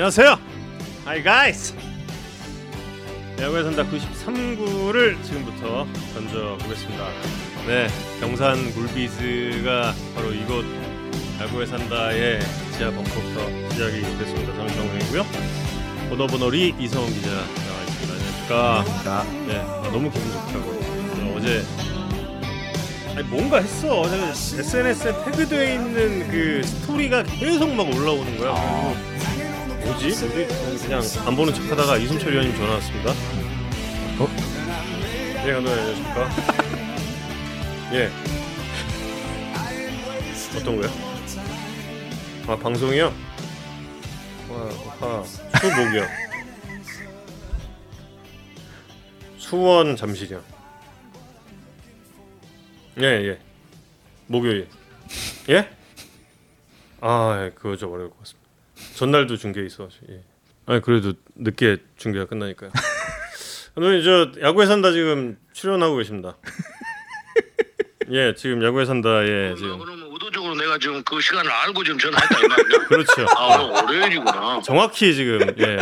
안녕하세요. Hi guys. 야구의 산다 93구를 지금부터 던져보겠습니다. 네, 경산 굴비즈가 바로 이곳 야구의 산다의 지하 벙커부터 시작이 됐습니다. 저는 정우이고요. 보너보너리 이성훈 기자 나와 있습니다. 안녕하십니까. 네, 아, 너무 기분 좋더라고요. 어제 아니 뭔가 했어. 어제 SNS에 태그되어 있는 그 스토리가 계속 막 올라오는 거야. 그리고 뭐지? 그냥 안 보는 척 하다가 이순철 의원님 전화 왔습니다. 어? 네, 감독님 안녕하십니까? 예. 어떤 거요? 아 방송이요? 와, 아, 수목이요. 수원 잠실이요. 예, 예. 목요일. 예? 아, 예, 그거 좀 어려울 것 같습니다. 전날도 중계 있어가지고. 예. 아니 그래도 늦게 중계가 끝나니까요. 오늘 저 야구에 산다 지금 출연하고 계십니다. 예, 지금 야구에 산다에 지금 그러면 의도적으로 내가 지금 그 시간을 알고 지금 전화했다 이 말이야? 그렇죠. 아 오늘 월요일이구나. 정확히 지금 예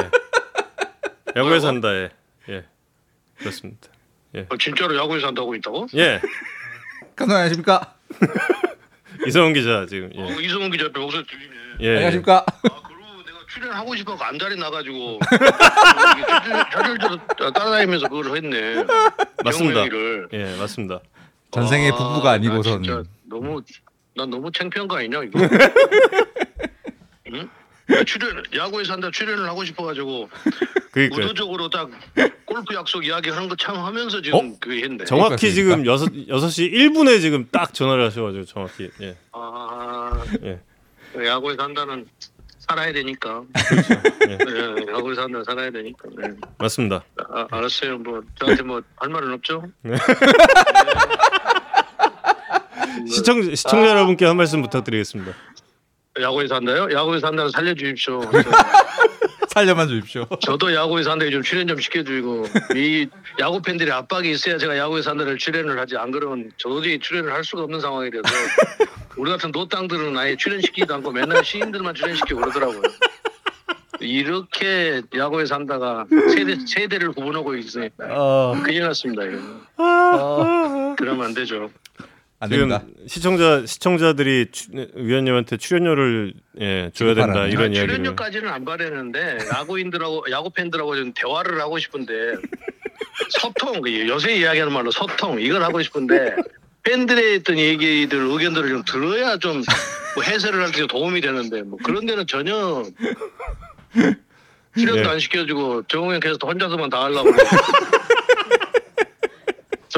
야구에 산다에 예 그렇습니다. 어, 진짜로 야구에서 한다고 있다고? 예 감독님 안녕하십니까? 이성훈 기자 지금 어, 예 이성훈 기자 목소리 들리네. 예, 안녕하십니까? 아 출연하고 싶어서 안달이 나가지고 저절저절 따라다니면서 그걸 했네. 맞습니다. 예 맞습니다. 전생의 아, 부부가 나 아니고선 진짜 너무 난 너무 창피한 거 아니냐 이거? 응? 나 출연 야구에서 한다 출연을 하고 싶어가지고 그러니까 의도적으로 딱 골프 약속 이야기하는 거 참 하면서 지금 어? 그게 했네. 정확히 그러니까. 지금 여섯 여섯 시 1분에 지금 딱 전화를 하셔가지고 정확히 예 아 예. 야구에서 한다는 살아야 되니까. 예. 네, 야구에서 한다 살아야 되니까. 네. 맞습니다. 아, 알았어요. 뭐 저한테 뭐 할 말은 없죠. 시청 시청자 여러분께 한 말씀 부탁드리겠습니다. 야구에서 한다요? 야구에서 한다는 살려주십시오. 살려만 주십시오. 저도 야구에서 한다에 좀 출연 좀 시켜주고 이 야구 팬들의 압박이 있어야 제가 야구에서 한다를 출연을 하지 안 그러면 도저히 출연을 할 수가 없는 상황이라서 우리 같은 노땅들은 아예 출연시키지도 않고 맨날 시인들만 출연시키고 그러더라고요. 이렇게 야구에서 한다가 세대 세대를 구분하고 있으니 어, 큰일 났습니다. 이거. 어, 그러면 안 되죠. 안 지금 됩니다. 시청자 시청자들이 추, 위원님한테 출연료를 예, 줘야 된다 이런 아, 이야기를 출연료까지는 안 바라는데 야구인들하고 야구 팬들하고 좀 대화를 하고 싶은데 소통 그 요새 이야기하는 말로 소통 이걸 하고 싶은데 팬들의 어떤 얘기들 의견들을 좀 들어야 좀 뭐 해설을 할 때 도움이 되는데 뭐 그런 데는 전혀 출연도 예. 안 시켜주고 정우영 계속 혼자서만 다 하려고 그래.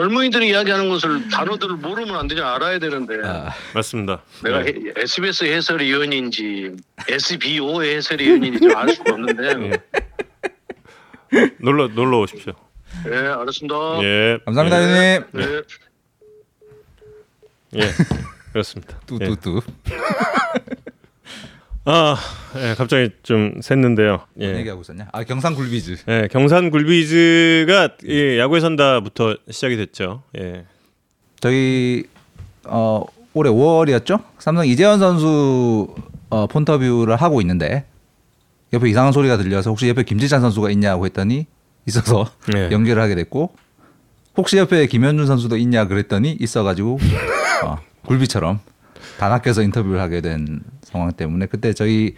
젊은이들이 이야기하는 것을 단어들을 모르면 안 되냐 알아야 되는데 아, 맞습니다. 내가 예. 해- SBS 해설위원인지 SBO 해설위원인지 좀 알 수가 없는데 예. 놀러 놀러 오십시오. 네 알았습니다 예. 감사합니다, 예. 형님. 네. 예. 그렇습니다. 예. 뚜뚜뚜. 아, 예, 갑자기 좀 샜는데요. 뭔 예. 얘기하고 있었냐? 아 경상 굴비즈. 예, 경산 굴비즈가 이 야구에 산다부터 시작이 됐죠. 예. 저희 어 올해 5월이었죠? 삼성 이재현 선수 어, 폰터뷰를 하고 있는데 옆에 이상한 소리가 들려서 혹시 옆에 김지찬 선수가 있냐고 했더니 있어서 네. 연결을 하게 됐고 혹시 옆에 김현준 선수도 있냐 그랬더니 있어가지고 어, 굴비처럼 다 낚여서 인터뷰를 하게 된 상황 때문에 그때 저희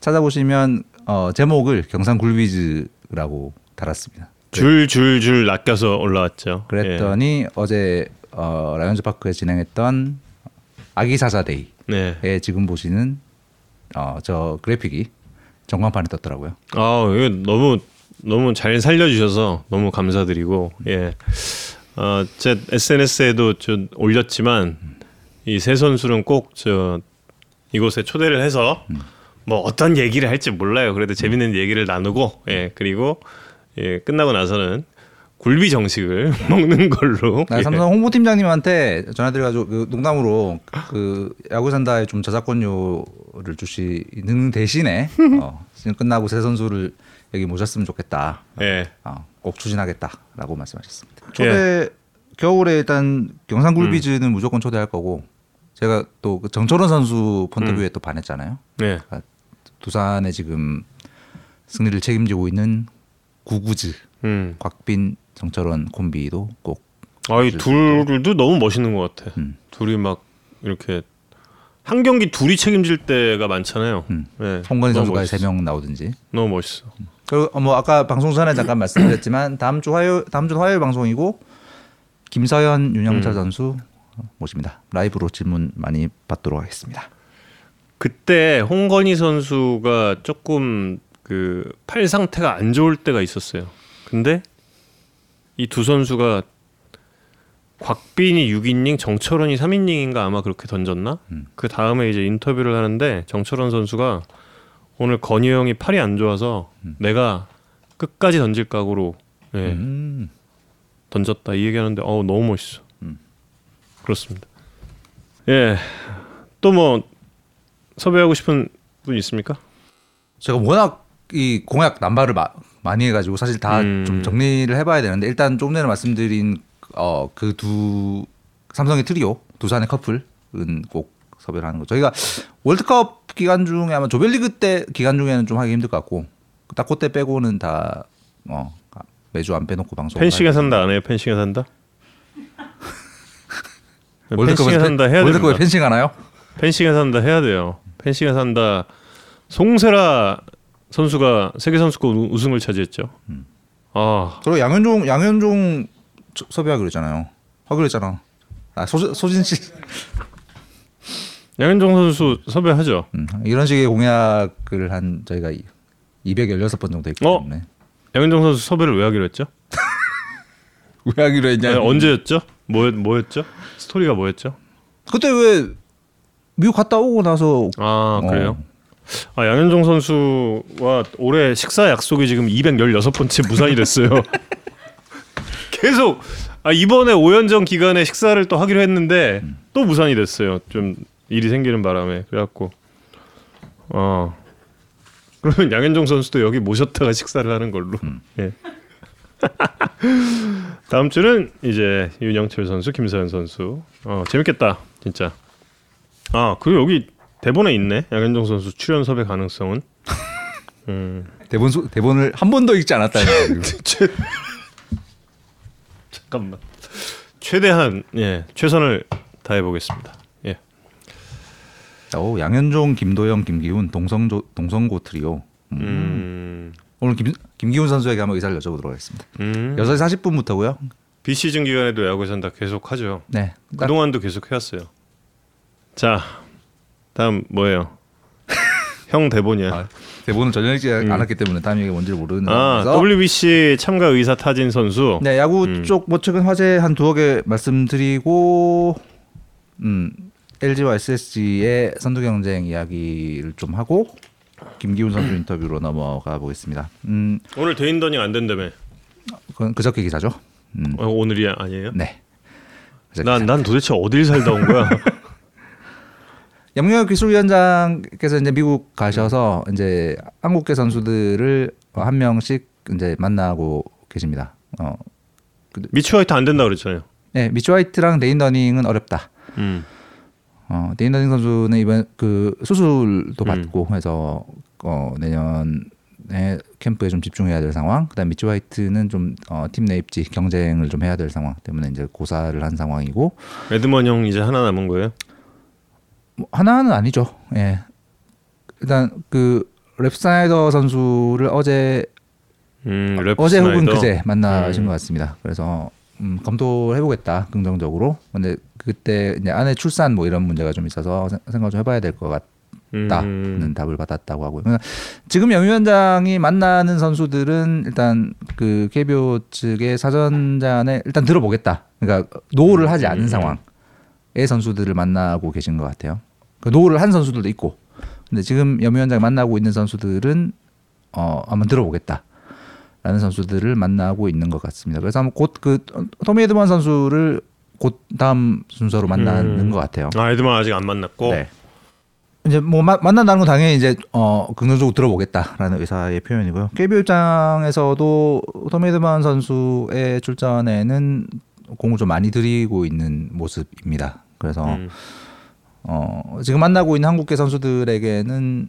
찾아보시면 어, 제목을 경상 굴비즈라고 달았습니다. 줄줄줄 낚여서 올라왔죠. 그랬더니 어제 어, 라이온즈 파크에 진행했던 아기 사자데이에 예. 네. 지금 보시는 어, 저 그래픽이 전광판에 떴더라고요. 아, 이거 너무 너무 잘 살려주셔서 너무 감사드리고 예. 어, 제 SNS에도 좀 올렸지만 이 세 선수는 꼭 저 이곳에 초대를 해서 뭐 어떤 얘기를 할지 몰라요. 그래도 재밌는 얘기를 나누고 예 그리고 예 끝나고 나서는 굴비 정식을 먹는 걸로 나 예. 삼성 홍보팀장님한테 전화드려가지고 그 농담으로 그 야구 산다에 좀 저작권료를 주시는 대신에 어, 시즌 끝나고 새 선수를 여기 모셨으면 좋겠다. 예. 어, 꼭 추진하겠다라고 말씀하셨습니다. 초대 겨울에 일단 경상 굴비즈는 무조건 초대할 거고 제가 또그 정철원 선수 폰터뷰에 또 반했잖아요. 네. 두산에 지금 승리를 책임지고 있는 구구즈 음. 곽빈 정철원 콤비도 꼭 아이 둘도 너무 멋있는 것 같아. 음. 둘이 막 이렇게 한 경기 둘이 책임질 때가 많잖아요. 음. 네, 홍건희 선수가. 세 명 나오든지 너무 멋있어. 그리고 어, 뭐 아까 방송 전에 잠깐 말씀드렸지만 다음 주 화요일 다음 주 화요일 방송이고 김서현 윤영철 음. 선수 모십니다. 라이브로 질문 많이 받도록 하겠습니다. 그때 홍건희 선수가 조금 그 팔 상태가 안 좋을 때가 있었어요. 근데 이 두 선수가 곽빈이 6이닝, 정철원이 3이닝인가 아마 그렇게 던졌나? 음. 그 다음에 이제 인터뷰를 하는데 정철원 선수가 오늘 건희 형이 팔이 안 좋아서 내가 끝까지 던질 각오로 예, 음, 던졌다 이 얘기하는데 어우 너무 멋있어. 음. 그렇습니다. 예, 또 뭐 섭외하고 싶은 분 있습니까? 제가 워낙 이 공약 남발을 마- 많이 해가지고 사실 다 음. 좀 정리를 해봐야 되는데 일단 좀 전에 말씀드린 어, 그 두 삼성의 트리오 두산의 커플은 꼭 섭외를 하는 거. 저희가 월드컵 기간 중에 아마 조별리그 때 기간 중에는 좀 하기 힘들 것 같고 딱 그때 빼고는 다 어, 매주 안 빼놓고 방송. 펜싱에 산다 안 해요? 펜싱에 산다? 월드컵에 펜싱에 산다 해야 월드컵에. 펜싱 하나요? 펜싱에 산다 해야 돼요. 펜싱에 산다. 송세라 선수가 세계 선수권 우- 우승을 차지했죠. 음. 아 그리고 양현종 양현종 저- 섭외하기로 했잖아요. 하기로 했잖아. 아 소, 소진 씨 양현종 선수 섭외하죠. 음, 이런 식의 공약을 한 저희가 216번 정도 했기 어? 때문에 양현종 선수 섭외를 왜 하기로 했죠? 왜 하기로 했냐? 언제였죠? 뭐 뭐였죠? 스토리가 뭐였죠? 그때 왜 미국 갔다 오고 나서 아 어. 그래요? 아 양현종 선수와 올해 식사 약속이 지금 216번째 무산이 됐어요. 계속 아 이번에 5연전 기간에 식사를 또 하기로 했는데 또 무산이 됐어요. 좀 일이 생기는 바람에 그래갖고 어 그러면 양현종 선수도 여기 모셨다가 식사를 하는 걸로. 예. 다음 주는 이제 윤영철 선수, 김서현 선수. 어 재밌겠다 진짜. 아 그리고 여기 대본에 있네 양현종 선수 출연 섭외 가능성은. 음 대본 소, 대본을 한 번도 읽지 않았다는. 최... 잠깐만 최대한 예 최선을 다해 보겠습니다. 예. 오, 양현종, 김도영, 김기훈 동성조 동성고 트리오. 음. 음. 오늘 김, 김기훈 선수에게 한번 의사를 여쭤보도록 하겠습니다. 음. 6시 40분부터고요. 비시즌 기간에도 야구 산다 계속 하죠. 네. 딱 그동안도 계속 해왔어요. 자 다음 뭐예요? 형 대본이야. 아, 대본을 전혀 읽지 음. 않았기 때문에 다음 얘기가 뭔지 모르는 아 WBC 참가 의사 타진 선수. 네, 야구 음. 쪽뭐 최근 화제 한 두어 개 말씀드리고 음, LG와 SSG의 선두 경쟁 이야기를 좀 하고 김기훈 선수 인터뷰로 넘어가 보겠습니다. 음, 오늘 대인 더닝 안 된다며. 그건 그저께 기사죠. 음, 어, 오늘이 아니에요? 네. 난, 난 도대체 어딜 살다 온 거야? 염경엽 기술위원장께서 이제 미국 가셔서 이제 한국계 선수들을 한 명씩 이제 만나고 계십니다. 어, 미치 화이트 안 된다 그랬잖아요. 네, 미치 화이트랑 데인 더닝은 어렵다. 음. 어, 데인 더닝 선수는 이번 그 수술도 음. 받고 해서 어, 내년에 캠프에 좀 집중해야 될 상황. 그다음 미치 화이트는 좀 어, 팀내 입지 경쟁을 좀 해야 될 상황 때문에 이제 고사를 한 상황이고 에드먼 형 이제 하나 남은 거예요? 뭐 하나는 아니죠. 예. 일단 그 랩스나이더 선수를 어제 음, 랩 어제 혹은. 그제 만나신 음. 것 같습니다. 그래서 음, 검토를 해보겠다 긍정적으로. 근데 그때 이제 아내 출산 뭐 이런 문제가 좀 있어서 생- 생각 좀 해봐야 될 것 같다는 음. 답을 받았다고 하고요. 그러니까 지금 영 위원장이 만나는 선수들은 일단 그 KBO 측의 사전잔에 일단 들어보겠다. 그러니까 노후를 하지 않은 음. 상황의 선수들을 만나고 계신 것 같아요. 그 노후를 한 선수들도 있고. 근데 지금 영 위원장 만나고 있는 선수들은 어 한번 들어보겠다. 라는 선수들을 만나고 있는 것 같습니다. 그래서 아마 곧그 토미 에드먼 선수를 곧 다음 순서로 만나는 음. 것 같아요. 아, 에드먼 아직 안 만났고. 네. 이제 뭐 마- 만난다는 건 당연히 이제 어 긍정적으로 들어보겠다라는 의사의 표현이고요. KBO 입장에서도 토미 에드먼 선수의 출전에는 공을 좀 많이 들이고 있는 모습입니다. 그래서 음. 어, 지금 만나고 있는 한국계 선수들에게는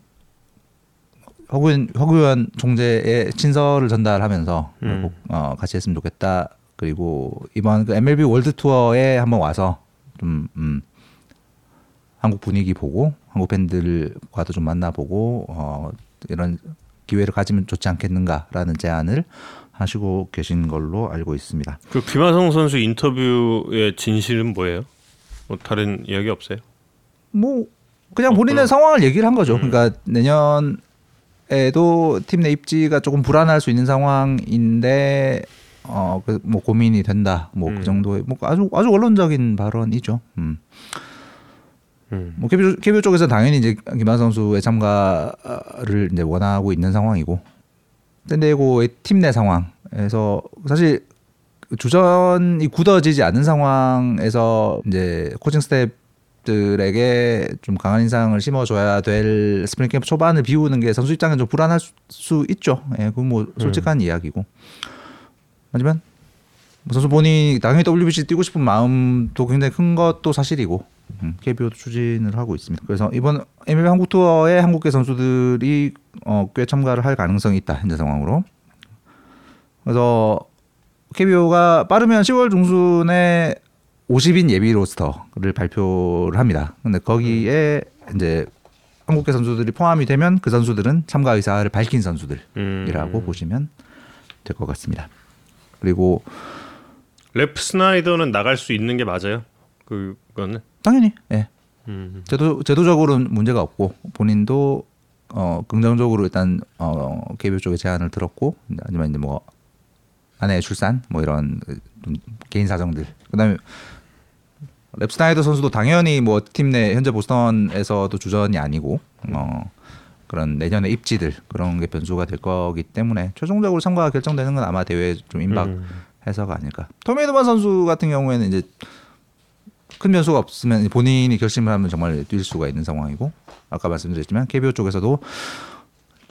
허구현 허구현 총재의 친서를 전달하면서 음. 꼭, 어, 같이 했으면 좋겠다. 그리고 이번 그 MLB 월드 투어에 한번 와서 좀 음, 한국 분위기 보고 한국 팬들과도 좀 만나보고 어, 이런 기회를 가지면 좋지 않겠는가라는 제안을 하시고 계신 걸로 알고 있습니다. 그 김하성 선수 인터뷰의 진실은 뭐예요? 뭐 다른 이야기 없어요? 뭐 그냥 본인의 어, 상황을 얘기를 한 거죠. 음. 그러니까 내년 에도 팀 내 입지가 조금 불안할 수 있는 상황인데 어뭐 고민이 된다. 뭐그 음. 정도의 뭐 아주 아주 원론적인 발언이죠. 음. 음. 뭐 KBO, KBO 쪽에서 당연히 이제 김한 선수의 참가를 이제 원하고 있는 상황이고 샌디에고의 팀 내 상황에서 사실 주전이 굳어지지 않은 상황에서 이제 코칭 스태프들에게 좀 강한 인상을 심어줘야 될 스프링 캠프 초반을 비우는 게 선수 입장에 좀 불안할 수, 수 있죠. 예, 그건 뭐 솔직한 이야기고. 하지만 뭐 선수 본인이 당연히 WBC 뛰고 싶은 마음도 굉장히 큰 것도 사실이고 음, KBO도 추진을 하고 있습니다. 그래서 이번 MLB 한국 투어에 한국계 선수들이 어, 꽤 참가를 할 가능성이 있다 현재 상황으로. 그래서 KBO가 빠르면 10월 중순에 50인 예비 로스터를 발표를 합니다. 근데 거기에 이제 한국계 선수들이 포함이 되면 그 선수들은 참가 의사를 밝힌 선수들이라고 음. 보시면 될 것 같습니다. 그리고 랩 스나이더는 나갈 수 있는 게 맞아요? 그거는. 당연히 예. 음. 제도 제도적으로는 문제가 없고 본인도 어 긍정적으로 일단 어 KBO 쪽에 제안을 들었고 하지만 이제 뭐 아내의 출산 뭐 이런 좀 개인 사정들 그다음에 랩스나이더 선수도 당연히 뭐 팀 내 현재 보스턴에서도 주전이 아니고 어 그런 내년의 입지들 그런 게 변수가 될 거기 때문에 최종적으로 참가가 결정되는 건 아마 대회에 좀 임박해서가 아닐까. 토미드만 선수 같은 경우에는 이제 큰 변수가 없으면 본인이 결심을 하면 정말 뛸 수가 있는 상황이고 아까 말씀드렸지만 KBO 쪽에서도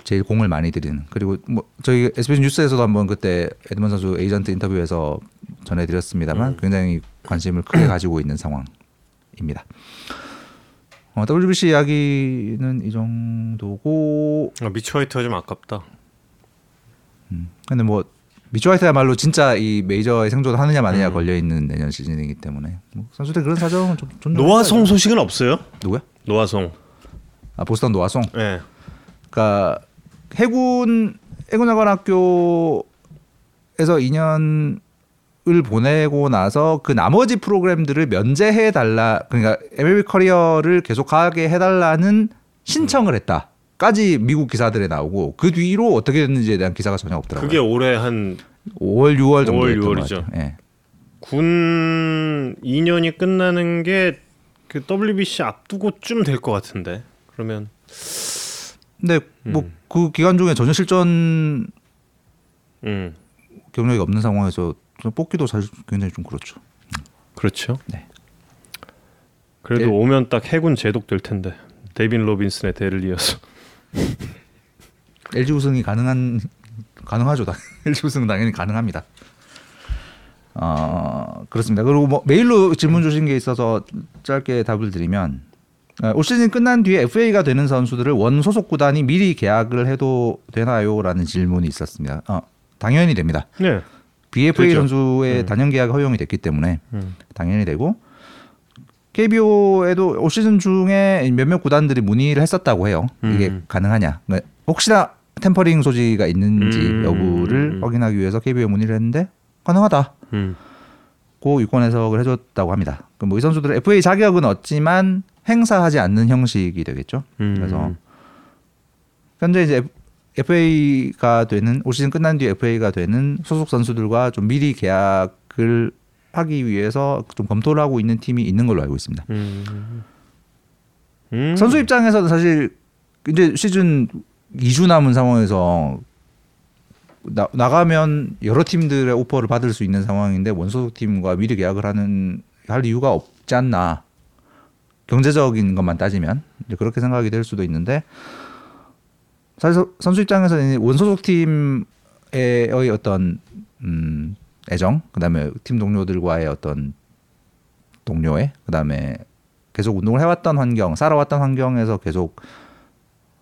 제일 공을 많이 들이는 그리고 뭐 저희 SBS 뉴스에서도 한번 그때 에드먼 선수 에이전트 인터뷰에서 전해드렸습니다만 굉장히 관심을 크게 가지고 있는 상황입니다. 어, WBC 이야기는 이 정도고 아, 미치 화이트가 좀 아깝다. 근데 뭐 미치 화이트야말로 진짜 이 메이저에 생존 하느냐 마느냐 음. 걸려 있는 내년 시즌이기 때문에 뭐 선수들 그런 사정은 좀 존중해야죠. 노아 송 소식은 없어요? 누구야? 노화송. 아 보스턴 노화송. 예. 그러니까 해군 해군여관학교에서 2년 을 보내고 나서 그 나머지 프로그램들을 면제해 달라 그러니까 MLB 커리어를 계속하게 해달라는 신청을 했다까지 미국 기사들에 나오고 그 뒤로 어떻게 됐는지에 대한 기사가 전혀 없더라고요. 그게 올해 한 5월 6월 정도 5월, 였던 것 6월이죠. 같아요. 예. 군 2년이 끝나는 게 그 WBC 앞두고쯤 될 것 같은데. 그러면 근데 뭐 음. 그 기간 중에 전혀 실전 음. 경력이 없는 상황에서 좀 뽑기도 사실 굉장히 좀 그렇죠. 그렇죠. 네. 그래도 네. 오면 딱 해군 제독 될 텐데. 데빈 로빈슨의 대를 이어서. LG 우승이 가능한 가능하죠. 당- LG 우승은 당연히 가능합니다. 어 그렇습니다. 그리고 뭐 메일로 질문 주신 게 있어서 짧게 답을 드리면 어, 올 시즌 끝난 뒤에 FA가 되는 선수들을 원 소속 구단이 미리 계약을 해도 되나요?라는 질문이 있었습니다. 어, 당연히 됩니다. 네. BFA 되죠. 선수의 음. 단연 계약 허용이 됐기 때문에 음. 당연히 되고 KBO에도 올 시즌 중에 몇몇 구단들이 문의를 했었다고 해요. 이게 음. 가능하냐? 그러니까 혹시나 템퍼링 소지가 있는지 음. 여부를 음. 확인하기 위해서 KBO에 문의를 했는데 가능하다. 음. 고 유권 해석을 해줬다고 합니다. 그럼 뭐이 선수들은 FA 자격은 얻지만 행사하지 않는 형식이 되겠죠. 음. 그래서 현재 이제 FA가 되는 올 시즌 끝난 뒤에 FA가 되는 소속 선수들과 좀 미리 계약을 하기 위해서 좀 검토를 하고 있는 팀이 있는 걸로 알고 있습니다. 음. 음. 선수 입장에서는 사실 이제 시즌 2주 남은 상황에서 나, 나가면 여러 팀들의 오퍼를 받을 수 있는 상황인데 원소속 팀과 미리 계약을 하는 할 이유가 없지 않나 경제적인 것만 따지면 그렇게 생각이 될 수도 있는데 사실 서- 선수 입장에서는 원소속 팀의 어떤 음, 애정 그다음에 팀 동료들과의 어떤 동료애 그다음에 계속 운동을 해왔던 환경 살아왔던 환경에서 계속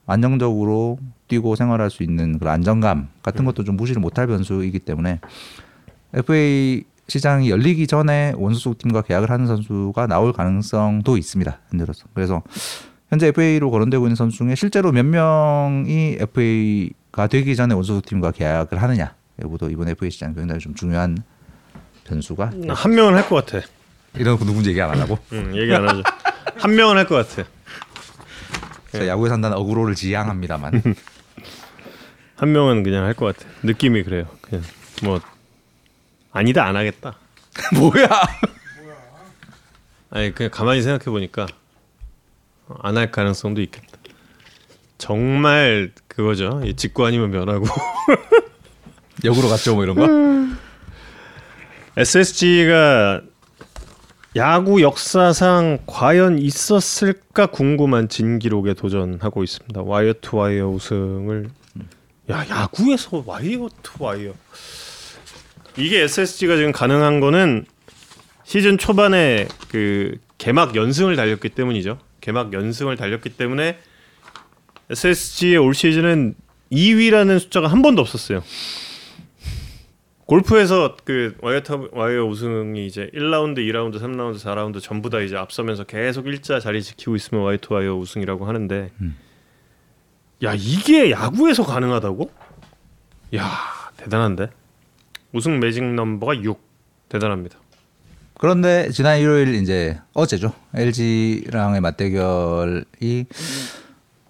안정적으로 뛰고 생활할 수 있는 그런 안정감 같은 것도 좀 무시를 못할 변수이기 때문에 FA 시장이 열리기 전에 원수 속 팀과 계약을 하는 선수가 나올 가능성도 있습니다. 현재로서. 그래서 현재 FA로 거론되고 있는 선수 중에 실제로 몇 명이 FA가 되기 전에 원수 속 팀과 계약을 하느냐 여부도 이번 FA 시장 굉장히 좀 중요한 변수가 한 명은 할 것 같아. 이런 거 누군지 얘기 안 하고 응, 얘기 안 하죠. 한 명은 할 것 같아. 제가 야구에 산다는 어그로를 지향합니다만 한 명은 그냥 할 것 같아. 느낌이 그래요. 그냥 뭐 아니다 안 하겠다. 뭐야? 아니 그냥 가만히 생각해 보니까 안 할 가능성도 있겠다. 정말 그거죠. 이 직구 아니면 면하고 역으로 갔죠 뭐 이런 거? SSG가 야구 역사상 과연 있었을까 궁금한 진기록에 도전하고 있습니다. 와이어 투 와이어 우승을 야 야구에서 와이어 투 와이어 이게 SSG가 지금 가능한 거는 시즌 초반에 그 개막 연승을 달렸기 때문이죠. 개막 연승을 달렸기 때문에 SSG의 올 시즌은 2위라는 숫자가 한 번도 없었어요. 골프에서 그 와이어 터 와이어 우승이 이제 1라운드, 2라운드, 3라운드, 4라운드 전부 다 이제 앞서면서 계속 1위 자리 지키고 있으면 와이어 투 와이어 우승이라고 하는데 야 이게 야구에서 가능하다고? 야 대단한데 우승 매직 넘버가 6 대단합니다. 그런데 지난 일요일 이제 어제죠. LG랑의 맞대결이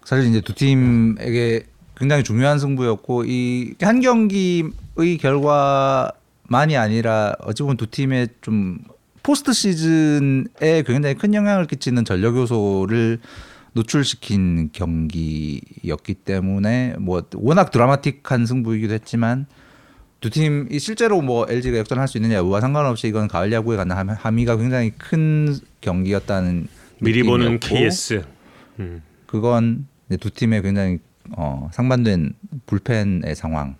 사실 이제 두 팀에게 굉장히 중요한 승부였고 이 한 경기의 결과만이 아니라 어찌 보면 두 팀의 좀 포스트 시즌에 굉장히 큰 영향을 끼치는 전력 요소를 노출시킨 경기였기 때문에 뭐 워낙 드라마틱한 승부이기도 했지만 두 팀이 실제로 뭐 LG가 역전할 수 있느냐 여부와 상관없이 이건 가을 야구에 관한 함- 함의가 굉장히 큰 경기였다는 미리 보는 느낌이었고 KS. 음. 그건 두 팀의 굉장히 어, 상반된 불펜의 상황.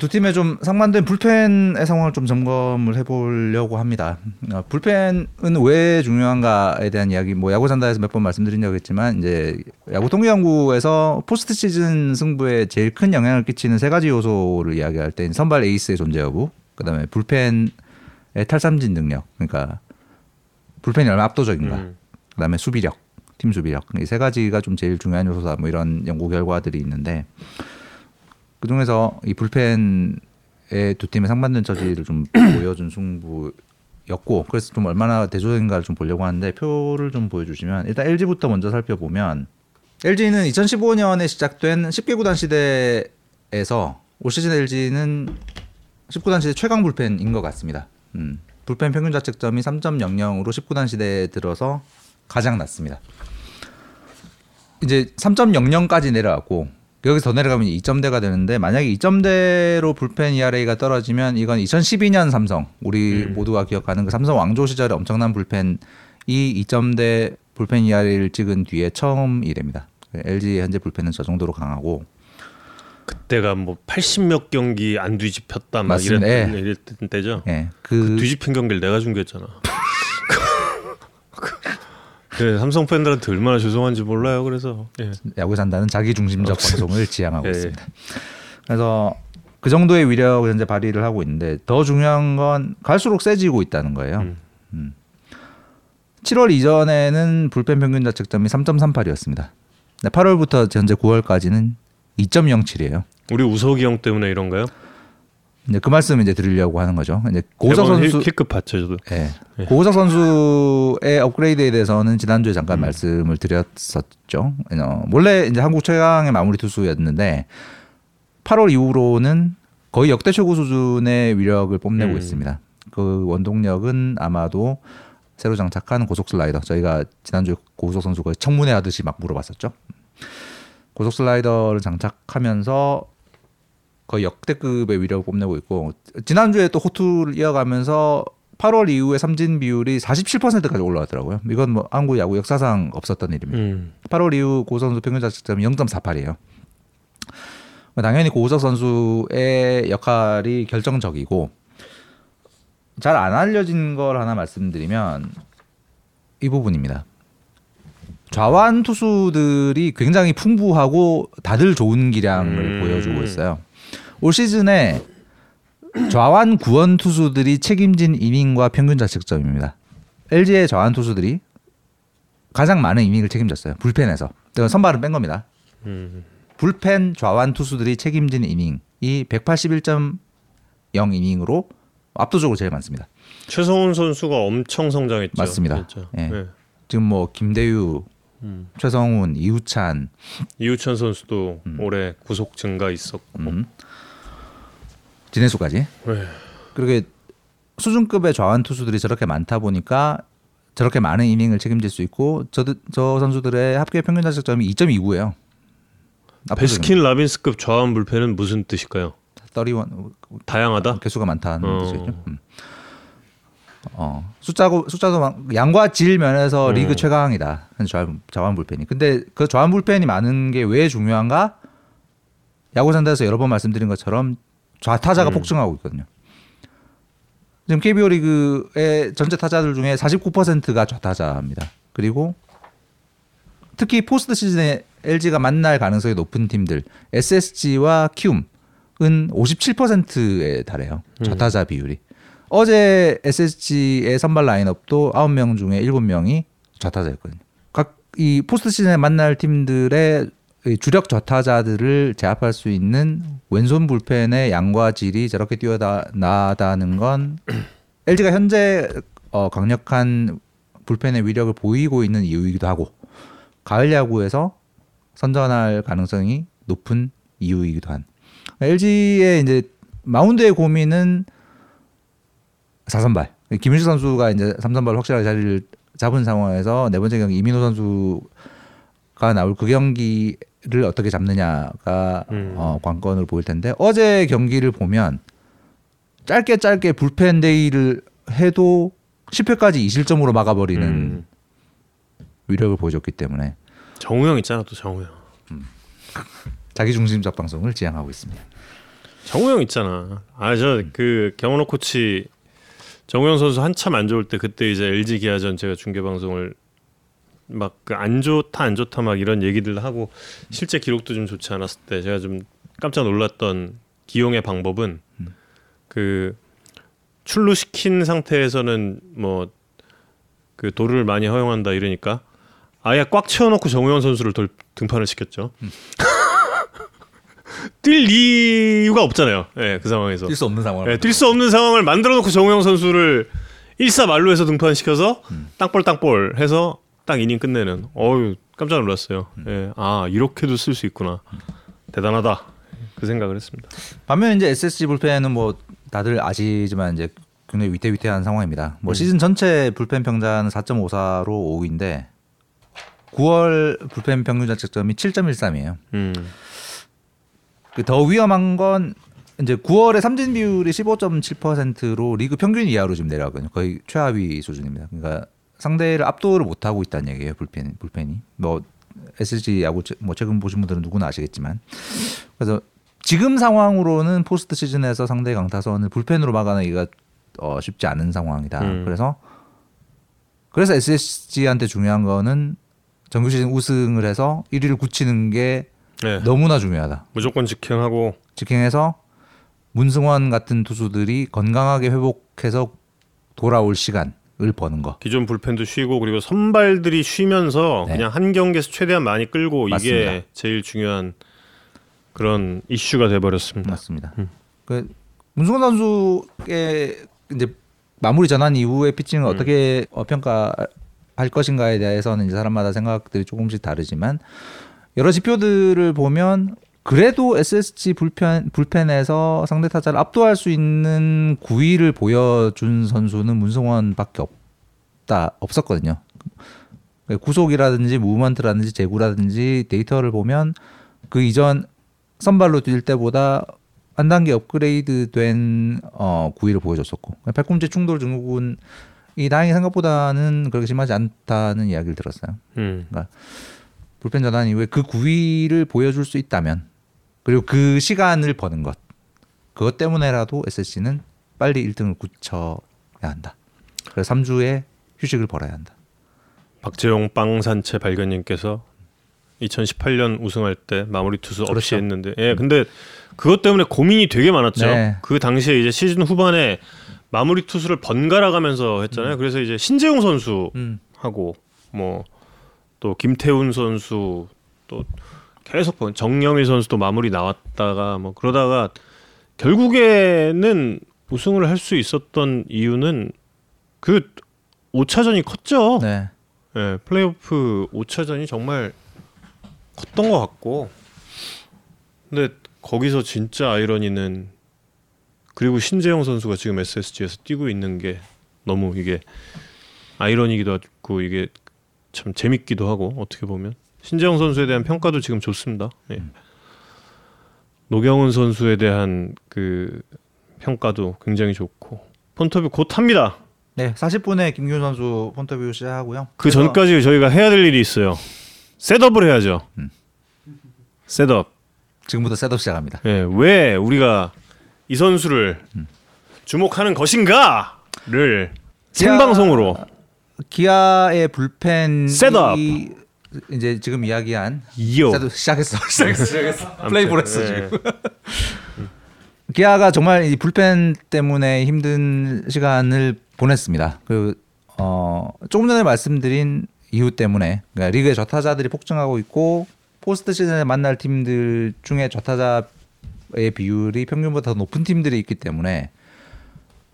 두 팀의 좀 상반된 불펜의 상황을 좀 점검을 해보려고 합니다. 어, 불펜은 왜 중요한가에 대한 이야기, 뭐 야구 산다에서 몇 번 말씀드린 적이 있지만 이제 야구 통계 연구에서 포스트 시즌 승부에 제일 큰 영향을 끼치는 세 가지 요소를 이야기할 때 선발 에이스의 존재 여부, 그다음에 불펜의 탈삼진 능력, 그러니까 불펜이 얼마나 압도적인가, 음. 그다음에 수비력, 팀 수비력 이 세 가지가 좀 제일 중요한 요소다. 뭐 이런 연구 결과들이 있는데 그 중에서 이 불펜의 두 팀의 상반된 처지를 좀 보여준 승부였고 그래서 좀 얼마나 대조적인가를 좀 보려고 하는데 표를 좀 보여주시면 일단 LG부터 먼저 살펴보면 LG는 2015년에 시작된 10개 구단 시대에서 올 시즌 LG는 19단 시대 최강 불펜인 것 같습니다. 음, 불펜 평균 자책점이 3.00으로 19단 시대에 들어서 가장 낮습니다. 이제 3.00까지 내려왔고 여기서 더 내려가면 2점대가 되는데 만약에 2점대로 불펜 ERA가 떨어지면 이건 2012년 삼성 우리 음. 모두가 기억하는 그 삼성 왕조 시절에 엄청난 불펜이 2점대 불펜 ERA를 찍은 뒤에 처음이 됩니다. LG 현재 불펜은 저 정도로 강하고 그때가 뭐 80몇 경기 안 뒤집혔다 막. 이랬던, 예. 이랬던 때죠. 예, 그 그 뒤집힌 경기를 내가 중계했잖아. 그래 삼성 팬들한테 얼마나 죄송한지 몰라요. 그래서 예. 야구 산다는 자기 중심적 어, 방송을 지향하고 예. 있습니다. 그래서 그 정도의 위력을 현재 발휘를 하고 있는데 더 중요한 건 갈수록 세지고 있다는 거예요. 음. 음. 7월 이전에는 불펜 평균 자책점이 3.38이었습니다. 8월부터 현재 9월까지는 2.07이에요. 우리 우석이 형 때문에 이런가요? 이제 그 말씀 이제 드리려고 하는 거죠. 이제 고우석 선수 힐- 힐급 봤죠 저도. 예. 예. 고우석 선수의 업그레이드에 대해서는 지난주에 잠깐 음. 말씀을 드렸었죠. 어, 원래 이제 한국 최강의 마무리 투수였는데 8월 이후로는 거의 역대 최고 수준의 위력을 뽐내고 음. 있습니다. 그 원동력은 아마도 새로 장착한 고속 슬라이더. 저희가 지난주에 고우석 선수가 청문회 하듯이 막 물어봤었죠. 고속 슬라이더를 장착하면서 거의 역대급의 위력을 뽐내고 있고 지난주에 또 호투를 이어가면서 8월 이후에 삼진 비율이 47%까지 올라왔더라고요. 이건 뭐 한국 야구 역사상 없었던 일입니다. 음. 8월 이후 고 선수 평균 자책점이 0.48이에요. 당연히 고우석 선수의 역할이 결정적이고 잘 안 알려진 걸 하나 말씀드리면 이 부분입니다. 좌완 투수들이 굉장히 풍부하고 다들 좋은 기량을 음. 보여주고 있어요. 올 시즌에 좌완 구원 투수들이 책임진 이닝과 평균 자책점입니다. LG의 좌완 투수들이 가장 많은 이닝을 책임졌어요. 불펜에서. 그러니까 선발은 뺀 겁니다. 음. 불펜 좌완 투수들이 책임진 이닝이 181.0 이닝으로 압도적으로 제일 많습니다. 최성훈 선수가 엄청 성장했죠. 맞습니다. 진짜. 예. 네. 지금 뭐 김대유, 음. 최성훈, 이우찬, 이우찬 선수도 올해 구속 증가 있었고. 음, 진해수까지 네. 그렇게 수준급의 좌완 투수들이 저렇게 많다 보니까 저렇게 많은 이닝을 책임질 수 있고 저, 저 선수들의 합계 평균 자책점이 2.29예요. 베스킨 라빈스급 좌완 불펜은 무슨 뜻일까요? 31 다양하다. 개수가 많다는 어. 뜻이죠. 음. 어 숫자고 숫자도 많- 양과 질 면에서 어. 리그 최강이다. 좌완, 좌완 불펜이. 근데 그 좌완 불펜이 많은 게 왜 중요한가? 야구 산다에서 여러 번 말씀드린 것처럼 좌타자가 음. 폭증하고 있거든요. 지금 KBO 리그의 전체 타자들 중에 49%가 좌타자입니다. 그리고 특히 포스트 시즌에 LG가 만날 가능성이 높은 팀들 SSG와 키움은 57%에 달해요. 좌타자 비율이. 어제 SSG의 선발 라인업도 9명 중에 7명이 좌타자였거든요. 각 이 포스트 시즌에 만날 팀들의 이 주력 좌타자들을 제압할 수 있는 왼손 불펜의 양과 질이 저렇게 뛰어나다는 건 LG가 현재 어, 강력한 불펜의 위력을 보이고 있는 이유이기도 하고 가을 야구에서 선전할 가능성이 높은 이유이기도 한. LG의 이제 마운드의 고민은 4선발. 김윤식 선수가 이제 3선발 확실하게 자리를 잡은 상황에서 네 번째 경기 이민호 선수가 나올 그 경기 를 어떻게 잡느냐가 음. 어, 관건으로 보일 텐데 어제 경기를 보면 짧게 짧게 불펜 데이를 해도 10회까지 2실점으로 막아버리는 음. 위력을 보여줬기 때문에 정우영 있잖아 또 정우영. 자기 중심적 방송을 지향하고 있습니다. 정우영 있잖아. 아 저 그 경원호 코치 정우영 선수 한참 안 좋을 때 그때 이제 LG 기아전 제가 중계 방송을 막그안 좋다 안 좋다 막 이런 얘기들 하고 실제 기록도 좀 좋지 않았을 때 제가 좀 깜짝 놀랐던 기용의 방법은 그 출루시킨 상태에서는 뭐 그 도를 많이 허용한다 이러니까 아예 꽉 채워놓고 정우영 선수를 돌, 등판을 시켰죠. 뛸 이유가 없잖아요. 예, 그 상황에서. 뛸 수 없는 상황. 예, 뛸수 없는 상황을 만들어 놓고 정우영 선수를 일사만루에서 등판시켜서 땅볼 땅볼 해서 딱 이닝 끝내는. 어유 깜짝 놀랐어요. 예, 아 이렇게도 쓸 수 있구나. 대단하다. 그 생각을 했습니다. 반면 이제 SSG 불펜은 뭐 다들 아시지만 이제 굉장히 위태위태한 상황입니다. 뭐 시즌 전체 불펜 평자는 4.54로 5위인데 9월 불펜 평균 자책점이 7.13이에요. 음, 그더 위험한 건 이제 9월에 삼진 비율이 15.7%로 리그 평균 이하로 지금 내려가거든요. 거의 최하위 수준입니다. 그러니까 상대를 압도를 못 하고 있다는 얘기예요. 불펜 불펜이 뭐 SSG 야구 최- 뭐 최근 보신 분들은 누구나 아시겠지만 그래서 지금 상황으로는 포스트 시즌에서 상대 강타선을 불펜으로 막아내기가 어, 쉽지 않은 상황이다. 음. 그래서 그래서 SSG한테 중요한 거는 정규 시즌 우승을 해서 1위를 굳히는 게 네. 너무나 중요하다. 무조건 직행하고 직행해서 문승원 같은 투수들이 건강하게 회복해서 돌아올 시간 을 버는 거. 기존 불펜도 쉬고 그리고 선발들이 쉬면서 네. 그냥 한 경기에서 최대한 많이 끌고 맞습니다. 이게 제일 중요한 그런 이슈가 돼 버렸습니다. 맞습니다. 음. 그 문승원 선수의 이제 마무리 전환 이후의 피칭을 음. 어떻게 어, 평가할 것인가에 대해서는 이제 사람마다 생각들이 조금씩 다르지만 여러 지표들을 보면 그래도 SSG 불펜 불펜에서 상대 타자를 압도할 수 있는 구위를 보여준 선수는 문승원밖에 없다 없었거든요. 구속이라든지 무브먼트라든지 제구라든지 데이터를 보면 그 이전 선발로 뛸 때보다 한 단계 업그레이드 된 어, 구위를 보여줬었고 팔꿈치 충돌 증후군 이 다행히 생각보다는 그렇게 심하지 않다는 이야기를 들었어요. 음. 불펜 전환 이후에 그 구위를 보여줄 수 있다면 그리고 그 시간을 버는 것 그것 때문에라도 SSC는 빨리 1등을 굳혀야 한다. 그래서 3주에 휴식을 벌어야 한다. 박재용 빵산채 발견님께서 2018년 우승할 때 마무리 투수 없이 그렇죠. 했는데 예 근데 그것 때문에 고민이 되게 많았죠. 네. 그 당시에 이제 시즌 후반에 마무리 투수를 번갈아 가면서 했잖아요. 그래서 이제 신재용 선수 음. 하고 뭐또 김태훈 선수 또 계속 본- 정영일 선수도 마무리 나왔다가 뭐 그러다가 결국에는 우승을 할 수 있었던 이유는 그 5차전이 컸죠. 네. 예, 플레이오프 5차전이 정말 컸던 것 같고 근데 거기서 진짜 아이러니는 그리고 신재영 선수가 지금 SSG에서 뛰고 있는 게 너무 이게 아이러니기도 하고 이게 참 재밌기도 하고 어떻게 보면 신재영 선수에 대한 평가도 지금 좋습니다. 예. 노경은 선수에 대한 그 평가도 굉장히 좋고 폰터뷰 곧 합니다. 네, 40분에 김기훈 선수 폰터뷰 시작하고요. 그 전까지 저희가 해야 될 일이 있어요. setup을 해야죠. setup. 지금부터 setup 시작합니다. 예, 왜 우리가 이 선수를 주목하는 것인가를 생방송으로 기아의 불펜 setup. 이 제 지금 이야기한 이어. setup 시작했어. 시작했어. 시작했어. 플레이볼 했어 예. 지금. 기아가 정말 이 불펜 때문에 힘든 시간을 보냈습니다. 그 어, 조금 전에 말씀드린 이유 때문에 그러니까 리그의 좌타자들이 폭증하고 있고 포스트 시즌에 만날 팀들 중에 좌타자의 비율이 평균보다 더 높은 팀들이 있기 때문에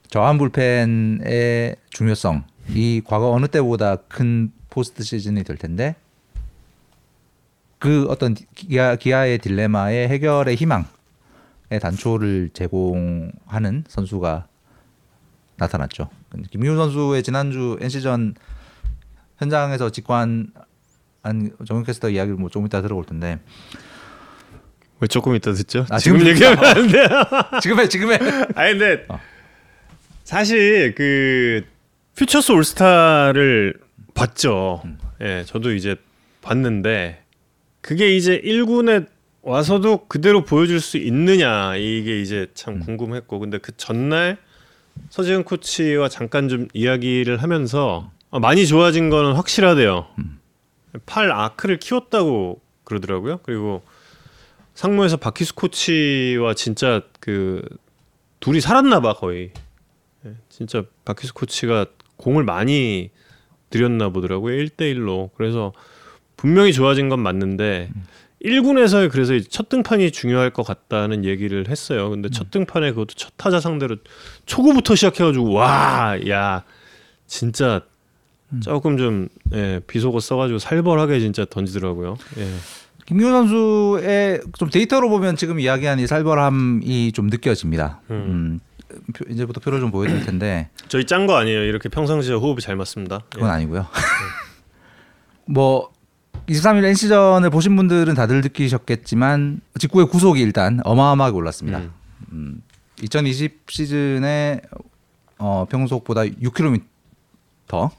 좌완 불펜의 중요성이 과거 어느 때보다 큰 포스트 시즌이 될 텐데 그 어떤 기아, 기아의 딜레마의 해결의 희망의 단초를 제공하는 선수가 나타났죠. 김기훈 선수의 지난주 NC전 현장에서 직관 한 정윤 캐스터 이야기를 뭐 조금 이따 들어볼 텐데 왜 조금 이따 듣죠? 아, 지금 지금 얘기하면 안 돼요. 지금 해 지금 해 아니 근데 어. 사실 그 퓨처스 올스타를 봤죠. 예, 저도 이제 봤는데 그게 이제 1군에 와서도 그대로 보여줄 수 있느냐 이게 이제 참 궁금했고 근데 그 전날 서지은 코치와 잠깐 좀 이야기를 하면서 아, 많이 좋아진 거는 확실하대요. 팔 아크를 키웠다고 그러더라고요. 그리고 상무에서 바키스 코치와 진짜 그 둘이 살았나 봐 거의. 예, 진짜 바키스 코치가 공을 많이 들였나 보더라고요. 1대1로. 그래서 분명히 좋아진 건 맞는데 1군에서의 그래서 이제 첫 등판이 중요할 것 같다는 얘기를 했어요. 근데 첫 등판에 그것도 첫 타자 상대로 초구부터 시작해가지고 와, 야, 진짜 조금 좀 예, 비속어 써가지고 살벌하게 진짜 던지더라고요. 예. 김기훈 선수의 좀 데이터로 보면 지금 이야기한 이 살벌함이 좀 느껴집니다. 음. 표- 이제부터 표를 좀 보여드릴 텐데 저희 짠 거 아니에요. 이렇게 평상시에 호흡이 잘 맞습니다. 그건 아니고요. 뭐 23일 NC전을 보신 분들은 다들 느끼셨겠지만 직구의 구속이 일단 어마어마하게 올랐습니다. 음. 음, 2020 시즌에 어, 평속보다 6km가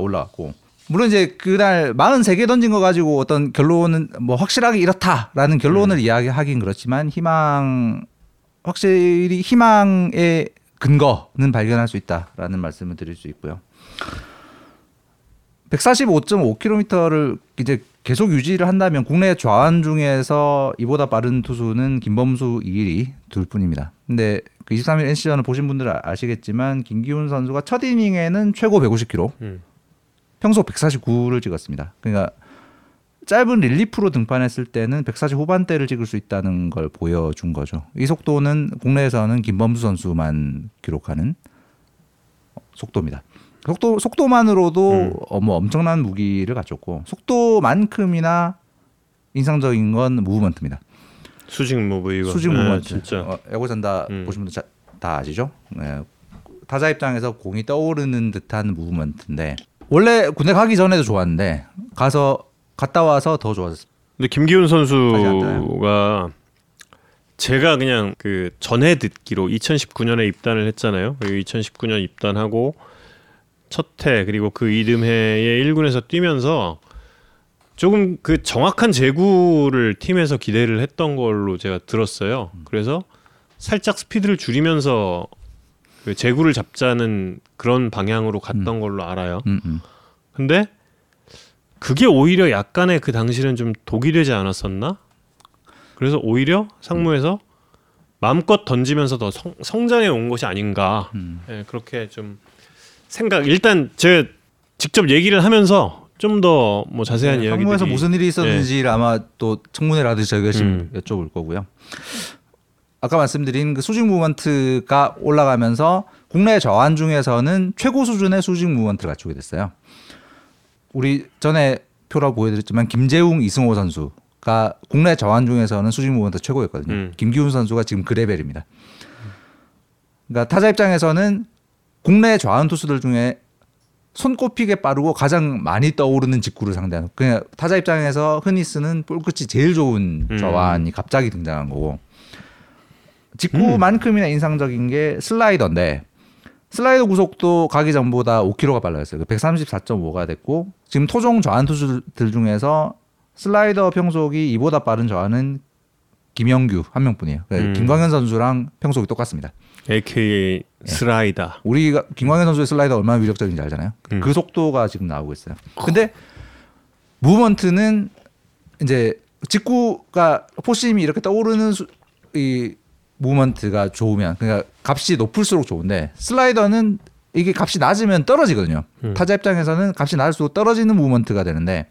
올라갔고 물론 이제 그날 43개 던진 거 가지고 어떤 결론은 뭐 확실하게 이렇다라는 결론을 이야기하긴 그렇지만 희망 확실히 희망의 근거는 발견할 수 있다라는 말씀을 드릴 수 있고요. 145.5km를 이제 계속 유지를 한다면 국내 좌완 중에서 이보다 빠른 투수는 김범수 이일이 둘 뿐입니다. 근데 그 23일 NC전을 보신 분들은 아- 아시겠지만 김기훈 선수가 첫 이닝에는 최고 150km, 음. 평소 149를 찍었습니다. 그러니까 짧은 릴리프로 등판했을 때는 140 후반대를 찍을 수 있다는 걸 보여준 거죠. 이 속도는 국내에서는 김범수 선수만 기록하는 속도입니다. 속도 속도만으로도 음. 어, 뭐 엄청난 무기를 갖췄고 속도만큼이나 인상적인 건 무브먼트입니다. 수직 무브 이거. 수직 예, 무브먼트. 진짜. 어, 산다 음. 분들 자- 다 아시죠? 예. 타자 입장에서 공이 떠오르는 듯한 무브먼트인데 원래 군대 가기 전에도 좋았는데 가서 갔다 와서 더 좋았어요. 근데 김기훈 선수가 제가 그냥 그 전해 듣기로 2019년에 입단을 했잖아요. 그리고 2019년 입단하고 첫해 그리고 그 이듬해에 1군에서 뛰면서 조금 그 정확한 제구를 팀에서 기대를 했던 걸로 제가 들었어요. 그래서 살짝 스피드를 줄이면서 그 제구를 잡자는 그런 방향으로 갔던 걸로 알아요. 음, 음. 근데 그게 오히려 약간의 그 당시는 좀 독이 되지 않았었나? 그래서 오히려 상무에서 마음껏 던지면서 더 성, 성장해 온 것이 아닌가. 음. 예, 그렇게 좀 생각 일단 제가 직접 얘기를 하면서 좀 더 뭐 자세한 이야기들이 상무에서 네, 무슨 일이 있었는지를 아마 또 청문회라든지 저희가 음. 여쭤볼 거고요. 아까 말씀드린 그 수직 무브먼트가 올라가면서 국내 저환 중에서는 최고 수준의 수직 무브먼트를 갖추게 됐어요. 우리 전에 표라고 보여드렸지만 김재웅, 이승호 선수가 국내 저환 중에서는 수직 무브먼트 최고였거든요. 음. 김기훈 선수가 지금 그 레벨입니다. 그러니까 타자 입장에서는 국내 저환 투수들 중에 손꼽히게 빠르고 가장 많이 떠오르는 직구를 상대하는 그냥 타자 입장에서 흔히 쓰는 볼 끝이 제일 좋은 음. 저환이 갑자기 등장한 거고 직구만큼이나 인상적인 게 슬라이더인데 슬라이더 구속도 가기 전보다 5km가 빨라졌어요. 134.5가 됐고 지금 토종 저환 투수들 중에서 슬라이더 평속이 이보다 빠른 저환은 김영규 한 명뿐이에요. 그러니까 음. 김광현 선수랑 평속이 똑같습니다. AKA 스라이더. 우리가 김광현 선수의 슬라이더 얼마나 위력적인지 알잖아요. 음. 그 속도가 지금 나오고 있어요. 근데 무브먼트는 이제 직구가 포심이 이렇게 떠오르는 수, 이 무브먼트가 좋으면 그러니까 값이 높을수록 좋은데 슬라이더는 이게 값이 낮으면 떨어지거든요. 음. 타자 입장에서는 값이 낮을수록 떨어지는 무브먼트가 되는데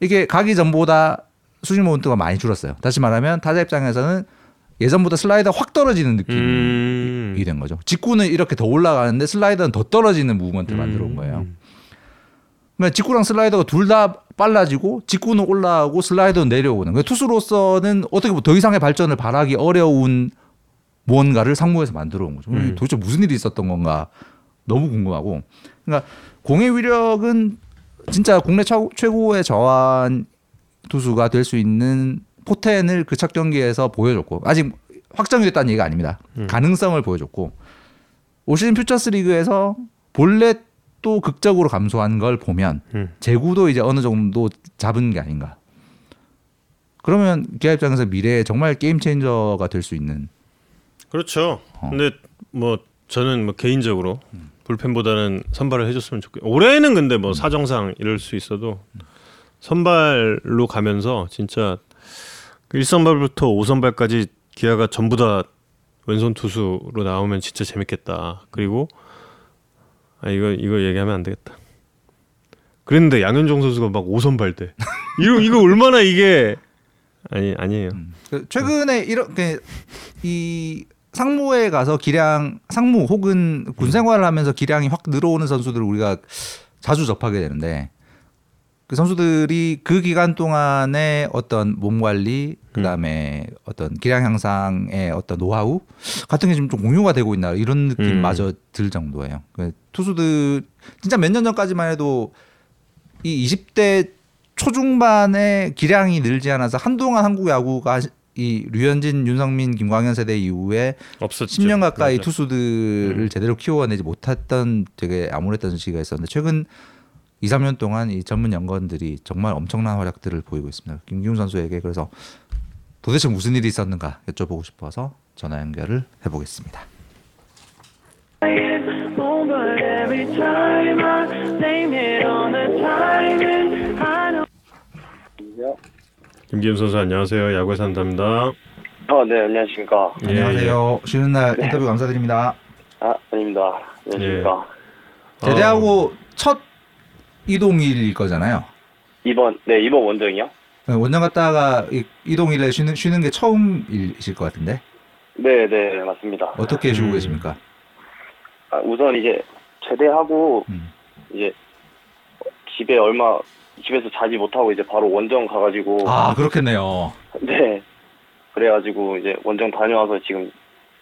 이게 가기 전보다 수직 무브먼트가 많이 줄었어요. 다시 말하면 타자 입장에서는 예전보다 슬라이더 확 떨어지는 느낌이 음. 된 거죠. 직구는 이렇게 더 올라가는데 슬라이더는 더 떨어지는 무브먼트를 만들어 온 거예요. 음. 그러니까 직구랑 슬라이더가 둘 다 빨라지고 직구는 올라가고 슬라이더는 내려오는. 그러니까 투수로서는 어떻게 보면 더 이상의 발전을 바라기 어려운 무언가를 상무에서 만들어 온 거죠. 음. 도대체 무슨 일이 있었던 건가 너무 궁금하고. 그러니까 공의 위력은 진짜 국내 최고, 최고의 저한 투수가 될 수 있는 포텐을 그 첫 경기에서 보여줬고 아직 확정이 됐다는 얘기가 아닙니다. 음. 가능성을 보여줬고 올 시즌 퓨처스 리그에서 볼넷도 극적으로 감소한 걸 보면 음. 제구도 이제 어느 정도 잡은 게 아닌가. 그러면 기아 입장에서 미래에 정말 게임 체인저가 될 수 있는 그렇죠. 어. 근데 뭐 저는 뭐 개인적으로 불펜보다는 선발을 해줬으면 좋겠. 올해는 근데 뭐 사정상 이럴 수 있어도 선발로 가면서 진짜 그 1선발부터 5선발까지 기아가 전부 다 왼손 투수로 나오면 진짜 재밌겠다. 그리고 아 이거 이거 얘기하면 안 되겠다. 그랬는데 양현종 선수가 막 5선발 돼. 이거 이거 얼마나 이게 아니 아니에요. 그 최근에 이렇게 이 상무에 가서 기량 상무 혹은 군 생활을 하면서 기량이 확 늘어오는 선수들을 우리가 자주 접하게 되는데 그 선수들이 그 기간 동안에 어떤 몸 관리 그다음에 어떤 기량 향상의 어떤 노하우 같은 게 지금 좀 공유가 되고 있나 이런 느낌마저 들 정도예요. 그 투수들 진짜 몇 년 전까지만 해도 이 20대 초중반에 기량이 늘지 않아서 한동안 한국 야구가 이 류현진, 윤성민, 김광현 세대 이후에 없었죠. 10년 가까이 맞아. 투수들을 음. 제대로 키워내지 못했던 되게 암울했던 시기가 있었는데 최근 2, 3년 동안 이 전문 연건들이 정말 엄청난 활약들을 보이고 있습니다. 김기훈 선수에게 그래서 도대체 무슨 일이 있었는가 여쭤보고 싶어서 전화 연결을 해보겠습니다. 김기현 선수 안녕하세요. 야구의 산담입니다. 어, 네, 안녕하십니까. 예, 안녕하세요. 쉬는 날 네. 인터뷰 감사드립니다. 아, 아닙니다. 안녕하십니까. 예. 제대하고 첫 이동일 거잖아요. 이번, 네, 이번 원정이요? 원정 갔다가 이- 이동일에 쉬는 쉬는 게 처음이실 것 같은데 네, 네, 맞습니다. 어떻게 쉬고 음. 계십니까? 아, 우선 이제 제대하고 음. 이제 집에 얼마, 집에서 자지 못하고 이제 바로 원정 가가지고, 아 그렇겠네요. 네. 그래가지고 이제 원정 다녀와서 지금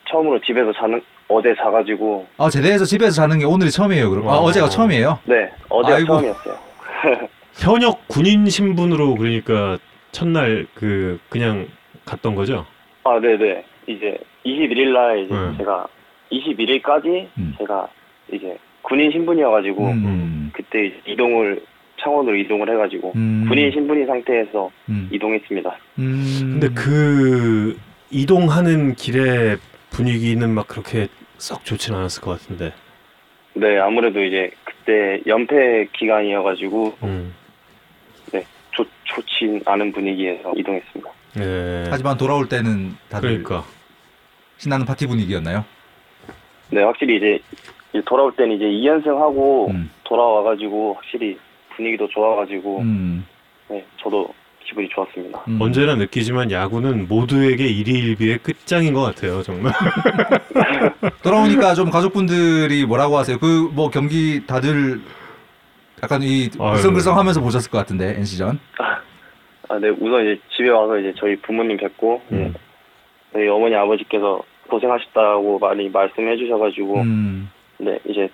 처음으로 집에서 자는, 어제 자가지고, 아 제대해서 집에서 자는 게 오늘이 처음이에요. 그럼 아, 와. 어제가 처음이에요. 네, 어제 가 아이고. 처음이었어요. 현역 군인 신분으로 그러니까 첫날 그 그냥 갔던 거죠. 아, 네네. 이제 21일 날 이제 네. 제가 21일까지 음. 제가 이제 군인 신분이어가지고 음. 그때 이제 이동을 창원으로 이동을 해가지고 음. 군인 신분인 상태에서 음. 이동했습니다. 음. 근데 그 이동하는 길의 분위기는 막 그렇게 썩 좋진 않았을 것 같은데. 네, 아무래도 이제 그때 연패 기간이어가지고 음. 좋진 않은 분위기에서 이동했습니다. 네. 하지만 돌아올 때는 다들 그러니까 신나는 파티 분위기였나요? 네, 확실히 이제 이제 돌아올 때는 이제 2연승 하고 음. 돌아와가지고 확실히 분위기도 좋아가지고 음. 네, 저도 기분이 좋았습니다. 음. 언제나 느끼지만 야구는 모두에게 일희일비의 끝장인 것 같아요 정말. 돌아오니까 좀 가족분들이 뭐라고 하세요? 그 뭐 경기 다들 약간 이. 글썽글썽하면서 보셨을 것 같은데 NC전. 아, 네, 우선 이제 집에 와서 이제 저희 부모님 뵙고 음. 네, 저희 어머니 아버지께서 고생하셨다고 많이 말씀해 주셔가지고 음. 네 이제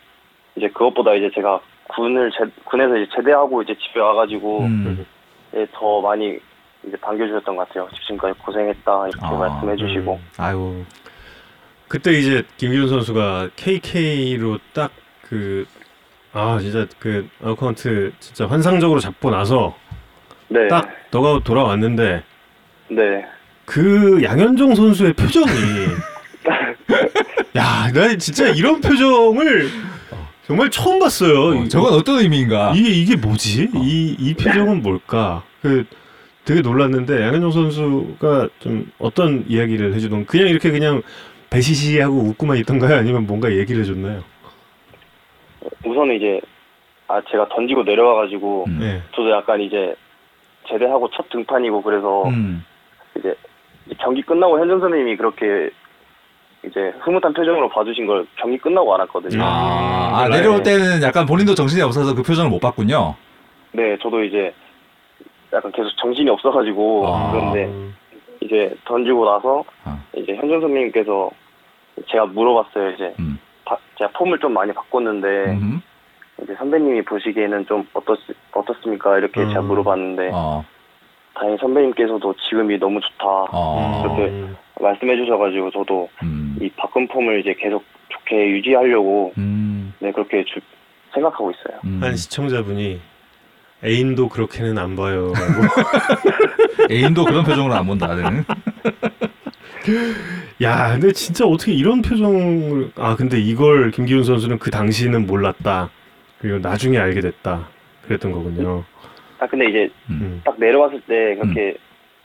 이제 그것보다 이제 제가 군을 제, 군에서 이제 제대하고 이제 집에 와가지고 음. 네, 더 많이 이제 반겨주셨던 것 같아요. 지금까지 고생했다 이렇게 아, 말씀해 주시고 음. 아유. 그때 이제 김기훈 선수가 KK로 딱 그 아 진짜 그 아웃카운트 진짜 환상적으로 잡고 나서 네, 딱 너가 돌아왔는데 네, 그 양현종 선수의 표정이 야, 나 진짜 이런 표정을 정말 처음 봤어요. 어, 저건 어떤 의미인가? 이게 이게 뭐지? 이이 표정은 뭘까? 그 되게 놀랐는데 양현종 선수가 좀 어떤 이야기를 해주던 그냥 이렇게 그냥 배시시하고 웃고만 있던가요? 아니면 뭔가 얘기를 해줬나요? 우선은 이제 아 제가 던지고 내려와가지고 음. 네. 저도 약간 이제 제대하고 첫 등판이고 그래서 음. 이제 경기 끝나고 현정 선생님이 그렇게 이제 흐뭇한 표정으로 봐주신 걸 경기 끝나고 알았거든요. 아, 아, 몰라요. 내려올 때는 약간 본인도 정신이 없어서 그 표정을 못 봤군요. 네, 저도 이제 약간 계속 정신이 없어가지고 아. 그런데 이제 던지고 나서 아. 이제 현정 선생님께서 제가 물어봤어요. 이제 음. 바- 제가 폼을 좀 많이 바꿨는데 음흠. 이제 선배님이 보시기에는 좀 어떻 어떻습니까? 이렇게 제가 음. 물어봤는데 어. 다행히 선배님께서도 지금이 너무 좋다 어. 이렇게 말씀해 주셔가지고 저도 음. 이 바꾼 폼을 이제 계속 좋게 유지하려고 음. 네 그렇게 주- 생각하고 있어요. 음. 한 시청자분이 애인도 그렇게는 안 봐요라고. 애인도 그런 표정으로 안 본다. 나는. 야, 근데 진짜 어떻게 이런 표정을 아 근데 이걸 김기훈 선수는 그 당시는 몰랐다. 그리고 나중에 알게 됐다. 그랬던 거군요. 아 근데 이제 음. 딱 내려왔을 때 그렇게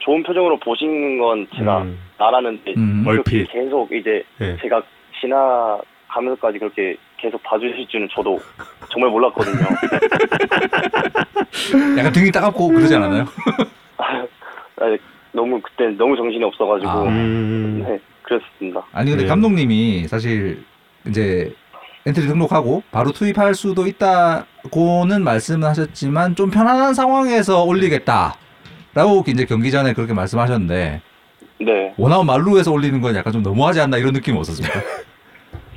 좋은 표정으로 보시는 건 제가 음. 알았는데 음. 그렇게 얼핏. 계속 이제 예. 제가 지나가면서까지 그렇게 계속 봐주실 줄은 저도 정말 몰랐거든요. 약간 등이 따갑고 그러지 않았나요? 아, 너무 그때 너무 정신이 없어가지고 아. 음. 네 그랬습니다. 아니 근데 네. 감독님이 사실 이제 엔트리 등록하고 바로 투입할 수도 있다고는 말씀을 하셨지만 좀 편안한 상황에서 올리겠다 라고 이제 경기 전에 그렇게 말씀하셨는데 네. 원아웃 만루에서 올리는 건 약간 좀 너무하지 않나 이런 느낌 없었습니까?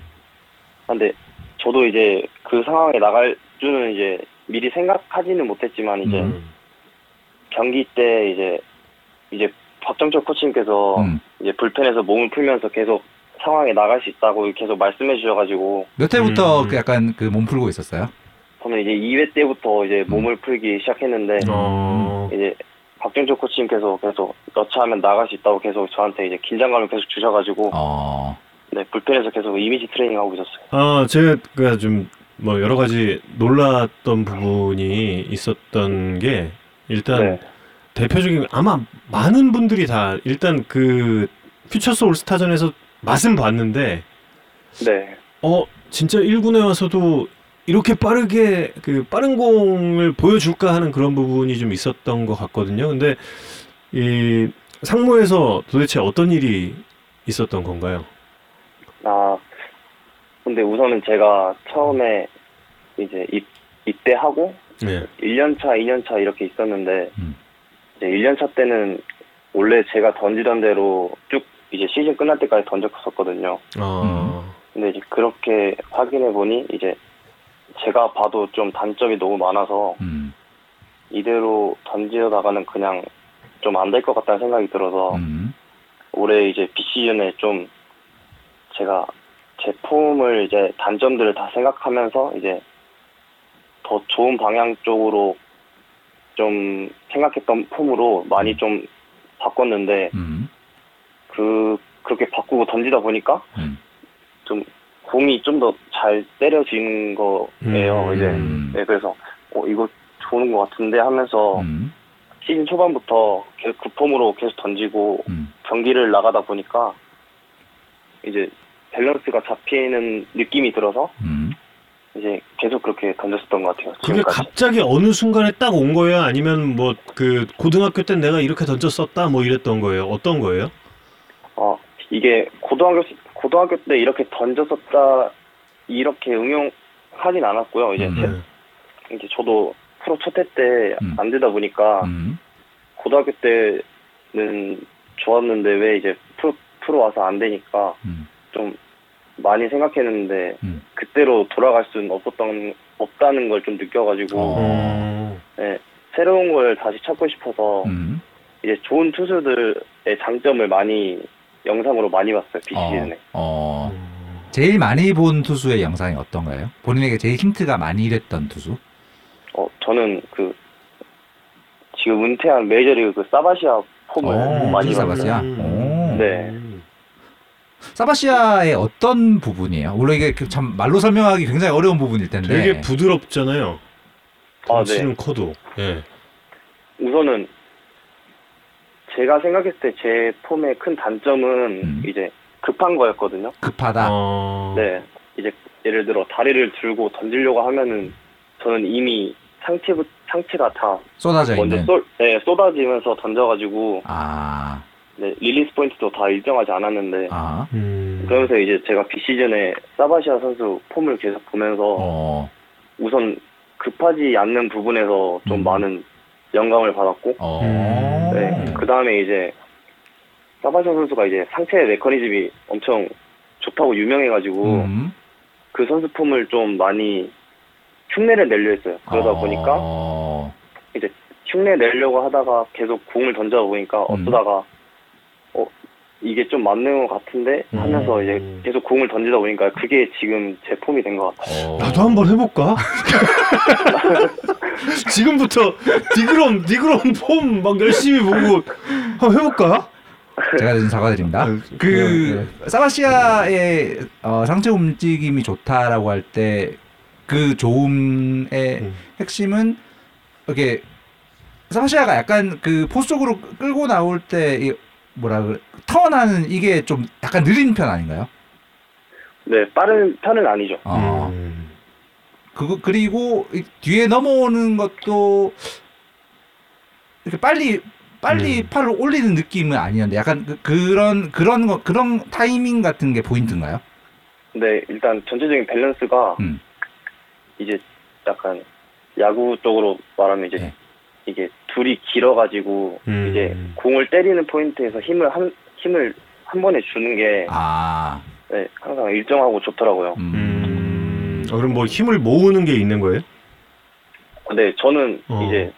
근데 저도 이제 그 상황에 나갈 줄은 이제 미리 생각하지는 못했지만 이제 음. 경기 때 이제 이제 박정철 코치님께서 음. 이제 불펜에서 몸을 풀면서 계속 상황에 나갈 수 있다고 계속 말씀해 주셔가지고 몇 회부터 음. 그 약간 그 몸 풀고 있었어요? 저는 이제 2회 때부터 이제 음. 몸을 풀기 시작했는데 어. 이제 박정철 코치님께서 계속 여차하면 나갈 수 있다고 계속 저한테 이제 긴장감을 계속 주셔가지고 어. 네 불펜에서 계속 이미지 트레이닝 하고 있었어요. 아, 제가 좀 뭐 여러 가지 놀랐던 부분이 있었던 게 일단 네. 대표적인 아마 많은 분들이 다 일단 그 퓨처스 올스타전에서 맛은 봤는데 네. 어 진짜 1군에 와서도 이렇게 빠르게 그 빠른 공을 보여줄까 하는 그런 부분이 좀 있었던 것 같거든요. 근데 이 상무에서 도대체 어떤 일이 있었던 건가요? 아, 근데 우선은 제가 처음에 이제 입, 입대하고 네. 1년차, 2년차 이렇게 있었는데, 음. 이제 1년차 때는 원래 제가 던지던 대로 쭉 이제 시즌 끝날 때까지 던졌었거든요. 어. 근데 이제 그렇게 확인해 보니 이제 제가 봐도 좀 단점이 너무 많아서 음. 이대로 던지다가는 그냥 좀 안 될 것 같다는 생각이 들어서 음. 올해 이제 비시즌에 좀 제가 제 폼을 이제 단점들을 다 생각하면서 이제 더 좋은 방향 쪽으로 좀 생각했던 폼으로 많이 좀 바꿨는데 음. 그 그렇게 바꾸고 던지다 보니까 음. 좀 공이 좀 더 잘 때려지는 거예요. 음. 이제 음. 네, 그래서 어 이거 좋은 것 같은데 하면서 음. 시즌 초반부터 계속 그 폼으로 계속 던지고 음. 경기를 나가다 보니까 이제 밸런스가 잡히는 느낌이 들어서 음. 이제 계속 그렇게 던졌었던 것 같아요. 그게 지금까지. 갑자기 어느 순간에 딱 온 거예요? 아니면 뭐 그 고등학교 때 내가 이렇게 던졌었다 뭐 이랬던 거예요? 어떤 거예요? 어, 이게 고등학교 고등학교 때 이렇게 던졌었다 이렇게 응용하진 않았고요. 이제 음. 제- 네. 이제 저도 프로 첫해때 음. 안 되다 보니까 음. 고등학교 때는 좋았는데 왜 이제 프로 프로 와서 안 되니까 음. 좀 많이 생각했는데 음. 그때로 돌아갈 수는 없었던 없다는 걸 좀 느껴가지고 어. 어. 네, 새로운 걸 다시 찾고 싶어서 음. 이제 좋은 투수들의 장점을 많이 영상으로 많이 봤어요 어. 비시즌에. 어. 제일 많이 본 투수의 영상이 어떤가요? 본인에게 제일 힌트가 많이 됐던 투수? 어 저는 그 지금 은퇴한 메이저리그 그 사바시아 폼을 어, 많이 사바시아? 봤어요. 사바시아? 오. 네. 사바시아의 어떤 부분이에요? 물론 이게 그참 말로 설명하기 굉장히 어려운 부분일 텐데. 되게 부드럽잖아요. 아, 네. 치는 커도. 예. 우선은 제가 생각했을 때 제 폼의 큰 단점은 음. 이제 급한 거였거든요. 급하다. 어. 네, 이제 예를 들어 다리를 들고 던지려고 하면은 저는 이미 상체 상체가 다 쏟아져 먼저 있는. 쏟, 네, 쏟아지면서 던져가지고 아, 네, 릴리스 포인트도 다 일정하지 않았는데 아, 음. 그러면서 이제 제가 비시즌에 사바시아 선수 폼을 계속 보면서 어, 우선 급하지 않는 부분에서 좀 음. 많은 영감을 받았고 어. 음. 네, 그 다음에 이제 사바시아 선수가 이제 상체 메커니즘이 엄청 좋다고 유명해가지고 음. 그 선수 폼을 좀 많이 흉내를 내려 했어요. 그러다 어. 보니까 이제 흉내 내려고 하다가 계속 공을 던져 보니까 음. 어쩌다가 어 이게 좀 맞는 것 같은데 하면서 음. 이제 계속 공을 던지다 보니까 그게 지금 제 폼이 된 것 같아요. 어. 나도 한번 해볼까? 지금부터 디그럼 디그럼 폼막 열심히 보고 한번 해볼까? 제가 대신 사과드립니다. 아, 그 사바시아의 어, 상체 움직임이 좋다라고 할 때 그 좋음의 음. 핵심은 이렇게 사바시아가 약간 그 포스 쪽으로 끌고 나올 때 이 뭐라 그래 턴하는 이게 좀 약간 느린 편 아닌가요? 네, 빠른 편은 아니죠. 어. 음. 그거 그리고 이 뒤에 넘어오는 것도 이렇게 빨리 빨리 음. 팔을 올리는 느낌은 아니었는데 약간 그, 그런 그런 거 그런 타이밍 같은 게 포인트인가요? 네, 일단 전체적인 밸런스가 음. 이제 약간 야구 쪽으로 말하면 이제 네. 이게 둘이 길어가지고 음. 이제 공을 때리는 포인트에서 힘을 한 힘을 한 번에 주는 게 아, 네, 항상 일정하고 좋더라고요. 음. 음. 어, 그럼 뭐 힘을 모으는 게 있는 거예요? 근데 저는 어. 이제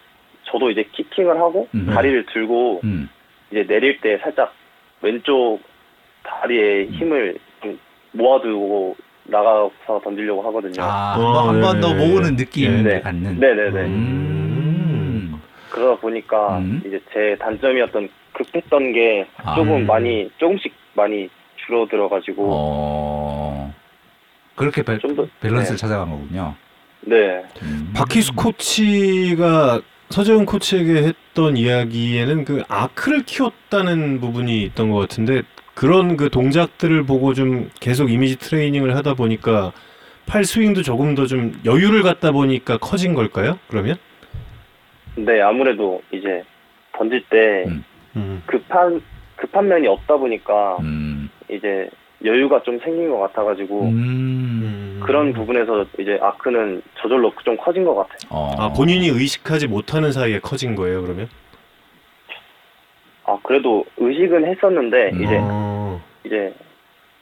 저도 이제 키킹을 하고 음. 다리를 들고 음. 이제 내릴 때 살짝 왼쪽 다리에 음. 힘을 좀 모아두고 나가서 던지려고 하거든요. 아, 어, 한번더 네. 모으는 느낌을 네. 갖는. 네네네. 음. 그러다 보니까 음. 이제 제 단점이었던 급했던 게 아. 조금 음. 많이 조금씩 많이 줄어들어가지고 어. 그렇게 밸, 좀 더- 밸런스를 네. 찾아간 거군요. 네 음. 박희수 코치가 서재훈 코치에게 했던 이야기에는 그 아크를 키웠다는 부분이 있던 것 같은데 그런 그 동작들을 보고 좀 계속 이미지 트레이닝을 하다 보니까 팔 스윙도 조금 더 좀 여유를 갖다 보니까 커진 걸까요? 그러면? 근데 아무래도 이제 던질 때 음. 음. 급한 급한 면이 없다 보니까 음. 이제 여유가 좀 생긴 것 같아가지고 음. 그런 부분에서 이제 아크는 저절로 좀 커진 것 같아요. 어. 아 본인이 의식하지 못하는 사이에 커진 거예요 그러면? 아 그래도 의식은 했었는데 음. 이제 어. 이제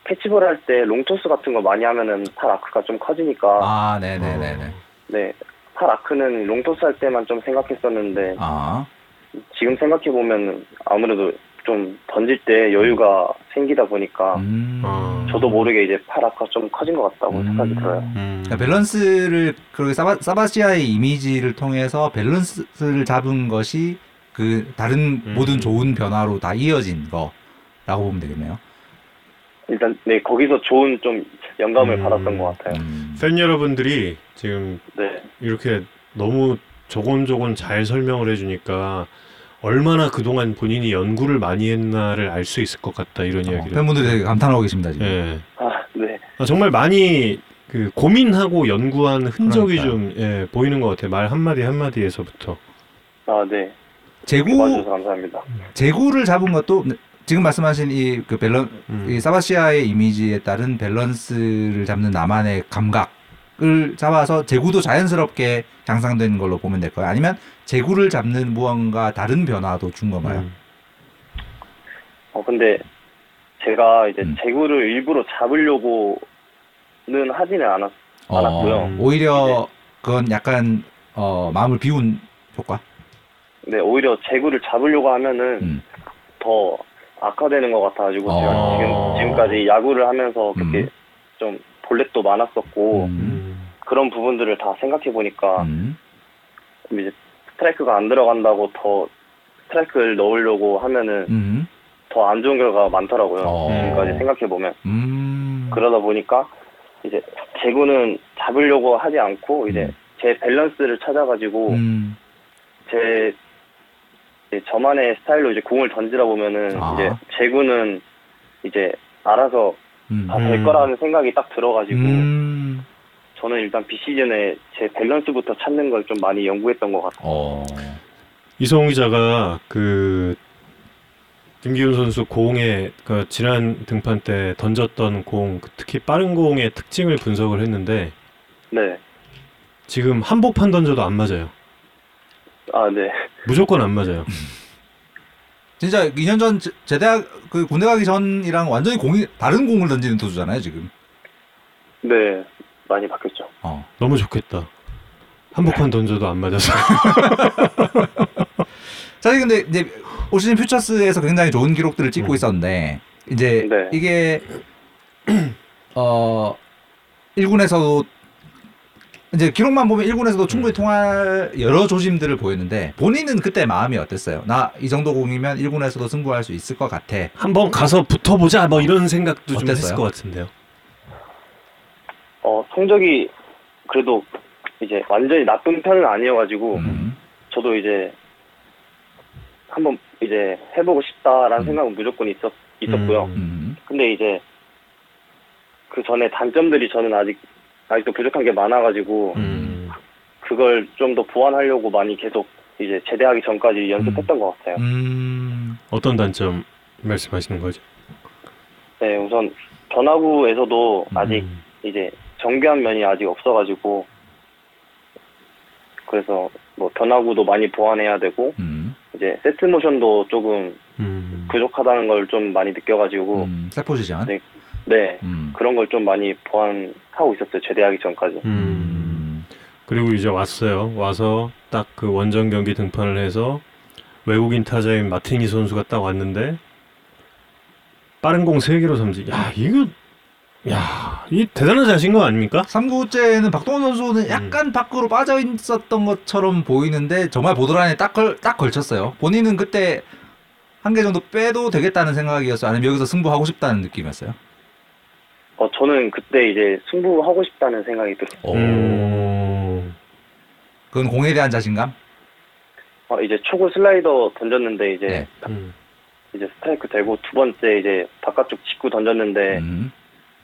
캐치볼 할 때 long toss 같은 거 많이 하면은 팔 arc가 좀 커지니까 아, 네네네네. 네. 팔 arc는 long toss 할 때만 좀 생각했었는데 아. 지금 생각해 보면 아무래도 좀 던질 때 여유가 생기다 보니까 음. 어. 저도 모르게 이제 팔 arc가 좀 커진 것 같다고 음. 생각이 들어요. 음. 그러니까 밸런스를 그리고 사바, 사바시아의 이미지를 통해서 밸런스를 잡은 것이 그 다른 음. 모든 좋은 변화로 다 이어진 거라고 보면 되겠네요. 일단 네 거기서 좋은 좀 영감을 음. 받았던 것 같아요. 음. 팬 여러분들이 지금 네. 이렇게 너무 조곤조곤 잘 설명을 해주니까 얼마나 그동안 본인이 연구를 많이 했나를 알 수 있을 것 같다 이런 어, 이야기를. 팬분들이 되게 감탄하고 계십니다 지금. 예. 아, 네. 아, 정말 많이 그 고민하고 연구한 흔적이 그러니까요. 좀 예, 보이는 것 같아요. 말 한마디 한마디에서부터. 아, 네. 재구 봐주셔서 감사합니다. 재구를 잡은 것도 지금 말씀하신 이 그 밸런 음. 이 사바시아의 이미지에 따른 밸런스를 잡는 나만의 감각을 잡아서 재구도 자연스럽게 향상된 걸로 보면 될까요? 아니면 재구를 잡는 무언가 다른 변화도 준 건가요? 음. 어, 근데 제가 이제 음. 재구를 일부러 잡으려고는 하지는 않았, 않았고요. 어, 오히려 그건 약간 어, 마음을 비운 효과. 네, 오히려 재구를 잡으려고 하면은 음. 더 악화되는 것 같아가지고 제가 어. 지금, 지금까지 야구를 하면서 그렇게 음. 좀 볼넷도 많았었고 음. 어, 그런 부분들을 다 생각해 보니까 음. 이제 스트라이크가 안 들어간다고 더 스트라이크를 넣으려고 하면은 음. 더안 좋은 결과가 많더라고요. 어. 지금까지 생각해 보면 음. 그러다 보니까 이제 재구는 잡으려고 하지 않고 이제 음. 제 밸런스를 찾아가지고 음. 제 이제 저만의 스타일로 이제 공을 던지다 보면은 아. 이제 재구는 이제 알아서 음. 다될 음. 거라는 생각이 딱 들어가지고 음. 저는 일단 비시즌에 제 밸런스부터 찾는 걸 좀 많이 연구했던 것 같아요. 어. 이성우 기자가 그 김기훈 선수 공에 그 지난 등판 때 던졌던 공, 특히 빠른 공의 특징을 분석을 했는데 네. 지금 한복판 던져도 안 맞아요. 아, 네. 무조건 안 맞아요. 진짜 2년 전 제- 제대학 그 군대 가기 전이랑 완전히 공이 다른 공을 던지는 투수잖아요 지금. 네. 많이 바뀌었죠. 어. 너무 좋겠다. 한복판 던져도 안 맞아서. 사실 근데 이제 올 시즌 퓨처스에서 굉장히 좋은 기록들을 찍고 음. 있었는데 이제 네. 이게 어 1군에서도 이제 기록만 보면 1군에서도 충분히 통할 여러 조짐들을 보였는데 본인은 그때 마음이 어땠어요? 나 이 정도 공이면 1군에서도 승부할 수 있을 것 같아. 한번 가서 붙어보자 뭐 이런 생각도 좀 했을 어땠어요? 것 같은데요. 어, 성적이 그래도 이제 완전히 나쁜 편은 아니어가지고 음. 저도 이제 한번 이제 해보고 싶다라는 음. 생각은 무조건 있었, 있었고요. 음. 음. 근데 이제 그 전에 단점들이 저는 아직 아직도 부족한 게 많아가지고 음. 그걸 좀 더 보완하려고 많이 계속 이제 제대하기 전까지 연습했던 것 같아요. 음. 어떤 단점 말씀하시는 거죠? 네, 우선 변화구에서도 아직 음. 이제 정교한 면이 아직 없어가지고 그래서 뭐 변화구도 많이 보완해야 되고 음. 이제 세트 모션도 조금 음. 부족하다는 걸 좀 많이 느껴가지고 음. 세 포지션. 네. 네 음. 그런 걸 좀 많이 보완하고 있었어요 제대하기 전까지. 음. 그리고 이제 왔어요. 와서 딱 그 원정 경기 등판을 해서 외국인 타자인 마티니 선수가 딱 왔는데 빠른 공 3개로 삼진. 야, 이거 야, 이 대단한 자신감 아닙니까? 3구째는 박동원 선수는 약간 밖으로 빠져 있었던 것처럼 보이는데 정말 보드라인에 딱, 걸, 딱 걸쳤어요. 본인은 그때 한 개 정도 빼도 되겠다는 생각이었어요. 아니면 여기서 승부하고 싶다는 느낌이었어요. 어 저는 그때 이제 승부하고 싶다는 생각이 들었어요. 음. 그건 공에 대한 자신감? 어, 이제 초구 슬라이더 던졌는데 이제 네. 음. 이제 스트라이크 되고 두 번째 이제 바깥쪽 직구 던졌는데 음.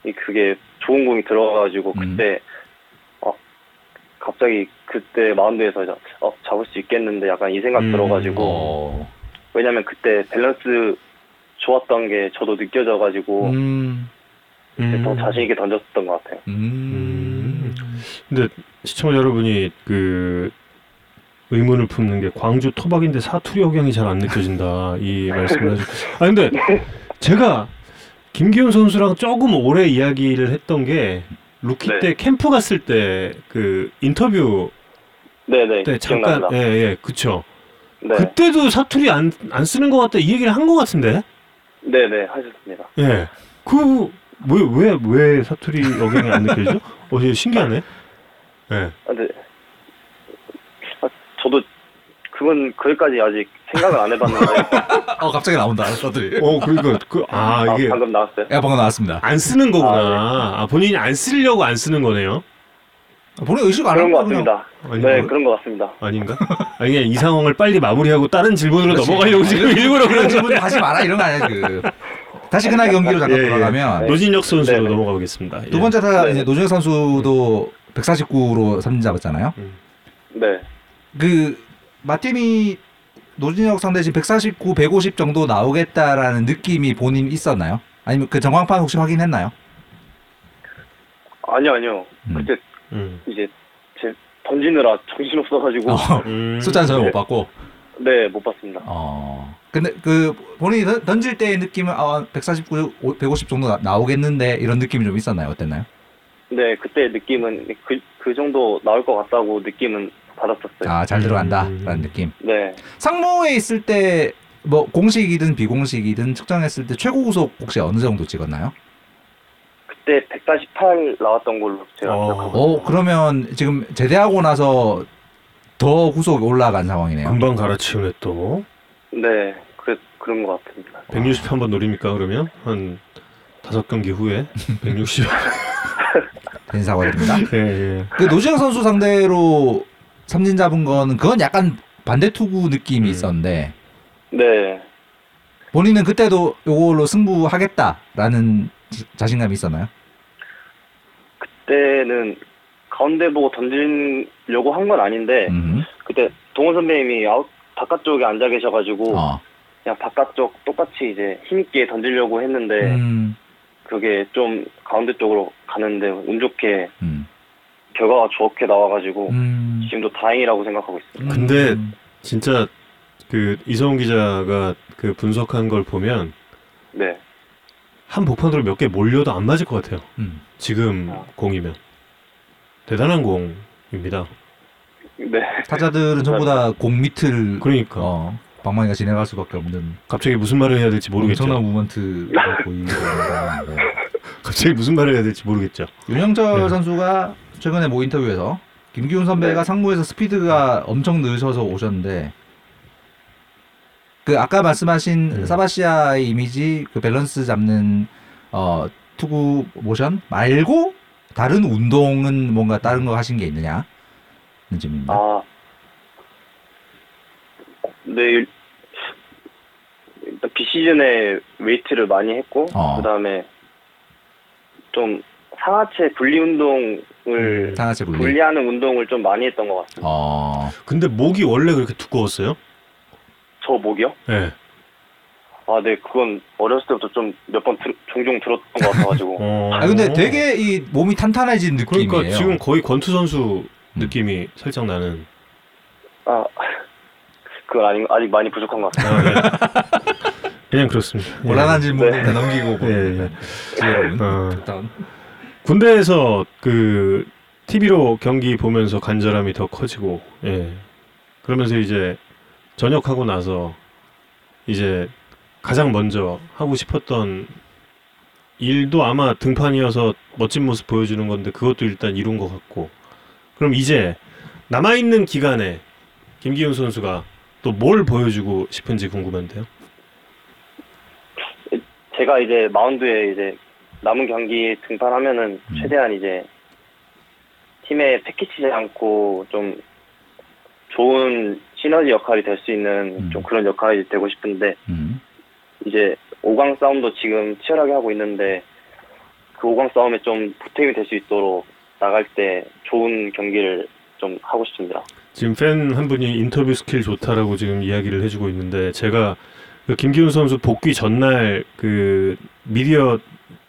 이 그게 좋은 공이 들어가가지고 음. 그때 어 갑자기 그때 마운드에서 이제, 어 잡을 수 있겠는데 약간 이 생각 음. 들어가지고 어. 왜냐면 그때 밸런스 좋았던 게 저도 느껴져가지고 음. 이제 더 음. 자신 있게 던졌던 것 같아요. 음. 근데 시청자 여러분이 그 의문을 품는 게 광주 토박인데 사투리 억양이 잘 안 느껴진다 이 말씀을 하죠. 아 근데 제가 김기훈 선수랑 조금 오래 이야기를 했던 게 루키 네. 때 캠프 갔을 때 그 인터뷰 네네 때 잠깐. 예예 그쵸. 네 그때도 사투리 안 안 쓰는 것 같다 이 얘기를 한 것 같은데. 네네 하셨습니다. 예. 그 왜 왜 왜 사투리 억양이 안 느껴지죠? 어, 되게 신기하네. 예. 아, 근데 아, 저도 그건 거기까지 아직 생각을 안 해봤는데 어 갑자기 나온다. 서들이. 어, 그러니까 그아 아, 이게 방금 나왔어요. 야 방금 나왔습니다. 안 쓰는 거구나. 아, 아, 본인이 안 쓰려고 안 쓰는 거네요. 본인 의식 안 그런 것 같습니다. 아니, 네, 뭐- 그런 것 같습니다. 아닌가? 아니 그냥 이 상황을 빨리 마무리하고 다른 질문으로 그렇지. 넘어가려고 지금 일부러 그런 질문 하지 마라 이런 거 아니야 그. 다시 그날 경기로 잠깐 예, 예. 돌아가면 노진혁 선수로 네네. 넘어가 보겠습니다. 두 번째 타자 네. 이제 노준혁 선수도 149로 삼진 잡았잖아요. 네. 그 마틴이 노진혁 상대 지금 149, 150 정도 나오겠다라는 느낌이 본인 있었나요? 아니면 그 정황판 혹시 확인했나요? 아니요, 아니요. 음. 그때 음. 이제 제 던지느라 정신 없어가지고 어, 음. 숫자는 전혀 네. 못 봤고. 네, 못 봤습니다. 어. 근데 그 본인이 던- 던질 때의 느낌은 아, 149, 150 정도 나, 나오겠는데 이런 느낌이 좀 있었나요? 어땠나요? 네, 그때 느낌은 그, 그 정도 나올 것 같다고 느낌은 받았었어요. 아, 잘 들어간다라는 음. 느낌. 네. 상무에 있을 때 뭐 공식이든 비공식이든 측정했을 때 최고 구속 혹시 어느 정도 찍었나요? 그때 148 나왔던 걸로 제가 어. 기억하고 어, 그러면 지금 제대하고 나서 더 구속이 올라간 상황이네요. 금방 갈아치우네 또. 네, 그런 것 같습니다. 160 한번 노립니까 그러면 한 다섯 경기 후에 160. 된 사과드립니다. 예, 예. 그 노지영 선수 상대로 삼진 잡은 거는 그건 약간 반대 투구 느낌이 음. 있었는데 네, 본인은 그때도 이걸로 승부하겠다라는 자- 자신감이 있었나요? 그때는 가운데 보고 던지려고 한 건 아닌데 음. 그때 동원 선배님이 아웃 바깥쪽에 앉아 계셔가지고 어. 그냥 바깥쪽 똑같이 이제 힘있게 던지려고 했는데 음. 그게 좀 가운데 쪽으로 가는데 운 좋게 음. 결과가 좋게 나와가지고 음. 지금도 다행이라고 생각하고 있습니다. 근데 음. 진짜 그 이성훈 기자가 그 분석한 걸 보면 네, 한 복판으로 몇 개 몰려도 안 맞을 것 같아요. 음. 지금 아. 공이면 대단한 공입니다. 네, 타자들은 전부 다 공 밑을 그러니까 어, 방망이가 지나갈 수밖에 없는 갑자기 무슨 말을 해야 될지 모르겠죠. 엄청난 무먼트가 보이는 건데. 갑자기 무슨 말을 해야 될지 모르겠죠. 윤영철 네. 선수가 최근에 모 인터뷰에서 김기훈 선배가 네. 상무에서 스피드가 엄청 늦어서 오셨는데 그 아까 말씀하신 음. 사바시아의 이미지 그 밸런스 잡는 어 투구 모션 말고 다른 운동은 뭔가 다른 거 하신 게 있느냐? 는 질문입니다. 아, 네, 시즌에 웨이트를 많이 했고 어. 그 다음에 좀 상하체 분리 운동을 상하체 분리. 분리하는 운동을 좀 많이 했던 것 같습니다. 어. 근데 목이 원래 그렇게 두꺼웠어요? 저 목이요? 네. 아, 네, 그건 어렸을 때부터 좀 몇 번 종종 들었던 것 같아가지고. 어. 아 근데 되게 이 몸이 탄탄해진 느낌이에요. 그러니까 지금 거의 권투 선수 느낌이 살짝 나는. 아, 그건 아직, 아직 많이 부족한 것 같습니다. 아, 예. 그냥 그렇습니다. 예. 곤란한 질문을 네. 다 넘기고 예, 예. 지혜로운 어. 일단 군대에서 그 TV로 경기 보면서 간절함이 더 커지고, 예. 그러면서 이제 전역하고 나서 이제 가장 먼저 하고 싶었던 일도 아마 등판이어서 멋진 모습 보여주는 건데 그것도 일단 이룬 것 같고, 그럼 이제 남아있는 기간에 김기훈 선수가 또 뭘 보여주고 싶은지 궁금한데요. 제가 이제 마운드에 이제 남은 경기 등판하면은 음. 최대한 이제 팀에 패키치지 않고 좀 좋은 시너지 역할이 될 수 있는 음. 좀 그런 역할이 되고 싶은데 음. 이제 5강 싸움도 지금 치열하게 하고 있는데 그 5강 싸움에 좀 보탬이 될 수 있도록 나갈 때 좋은 경기를 좀 하고 싶습니다. 지금 팬 한 분이 인터뷰 스킬 좋다라고 지금 이야기를 해주고 있는데 제가 그 김기훈 선수 복귀 전날 그 미디어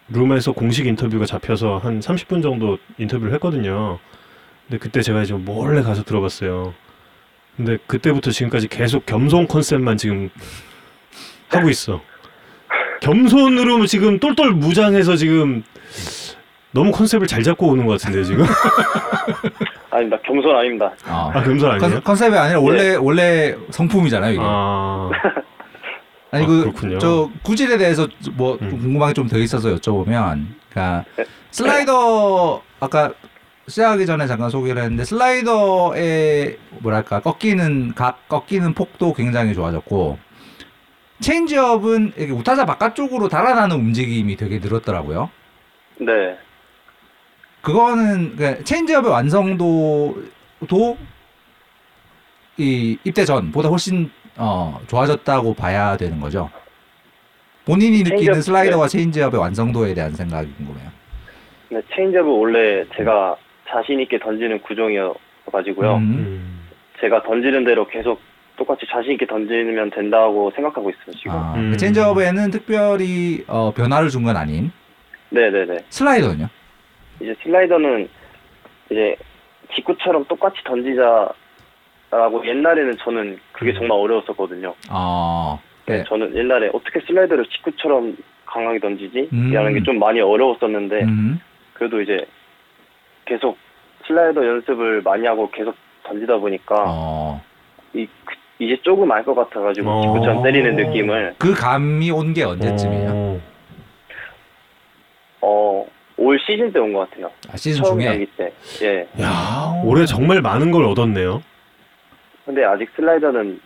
룸에서 공식 인터뷰가 잡혀서 한 30분 정도 인터뷰를 했거든요. 근데 그때 제가 이제 몰래 가서 들어봤어요. 근데 그때부터 지금까지 계속 겸손 컨셉만 지금 하고 있어. 겸손으로 지금 똘똘 무장해서 지금 너무 컨셉을 잘 잡고 오는 것 같은데 지금. 아닙니다. 겸손 아닙니다. 아, 아 겸손 아니에요? 컨, 컨셉이 아니라 원래 원래 성품이잖아요 이게. 아. 아니 아, 그 그렇군요. 저 구질에 대해서 뭐 음. 궁금한 게 좀 더 있어서 여쭤보면, 그러니까 슬라이더 아까 시작하기 전에 잠깐 소개를 했는데 슬라이더의 뭐랄까 꺾이는 각 꺾이는 폭도 굉장히 좋아졌고 체인지업은 이렇게 우타자 바깥쪽으로 달아나는 움직임이 되게 늘었더라고요. 네. 그거는 그 체인지업의 완성도도 이 입대 전보다 훨씬 어, 좋아졌다고 봐야 되는 거죠. 본인이 느끼는 체인지업, 슬라이더와 체인지업의 완성도에 대한 생각이 궁금해요. 근데 체인지업은 원래 제가 자신 있게 던지는 구종이어가지고요. 음. 음. 제가 던지는 대로 계속 똑같이 자신 있게 던지면 된다고 생각하고 있어요 지금. 아, 음. 그 체인지업에는 특별히 어, 변화를 준 건 아닌 네네네. 슬라이더는요? 이제 슬라이더는 이제 직구처럼 똑같이 던지자 라고 옛날에는 저는 그게 정말 어려웠었거든요. 어, 네. 저는 옛날에 어떻게 슬라이더를 직구처럼 강하게 던지지? 음. 라는 게 좀 많이 어려웠었는데 음. 그래도 이제 계속 슬라이더 연습을 많이 하고 계속 던지다 보니까 어, 이, 그- 이제 조금 알 것 같아가지고 어. 직구처럼 때리는 느낌을 그 감이 온 게 언제쯤이에요? 어. 어, 올 시즌 때 온 것 같아요. 아, 시즌 처음 중에 때. 예. 야, 올해 정말 많은 걸 얻었네요. 근데 아직 슬라이더는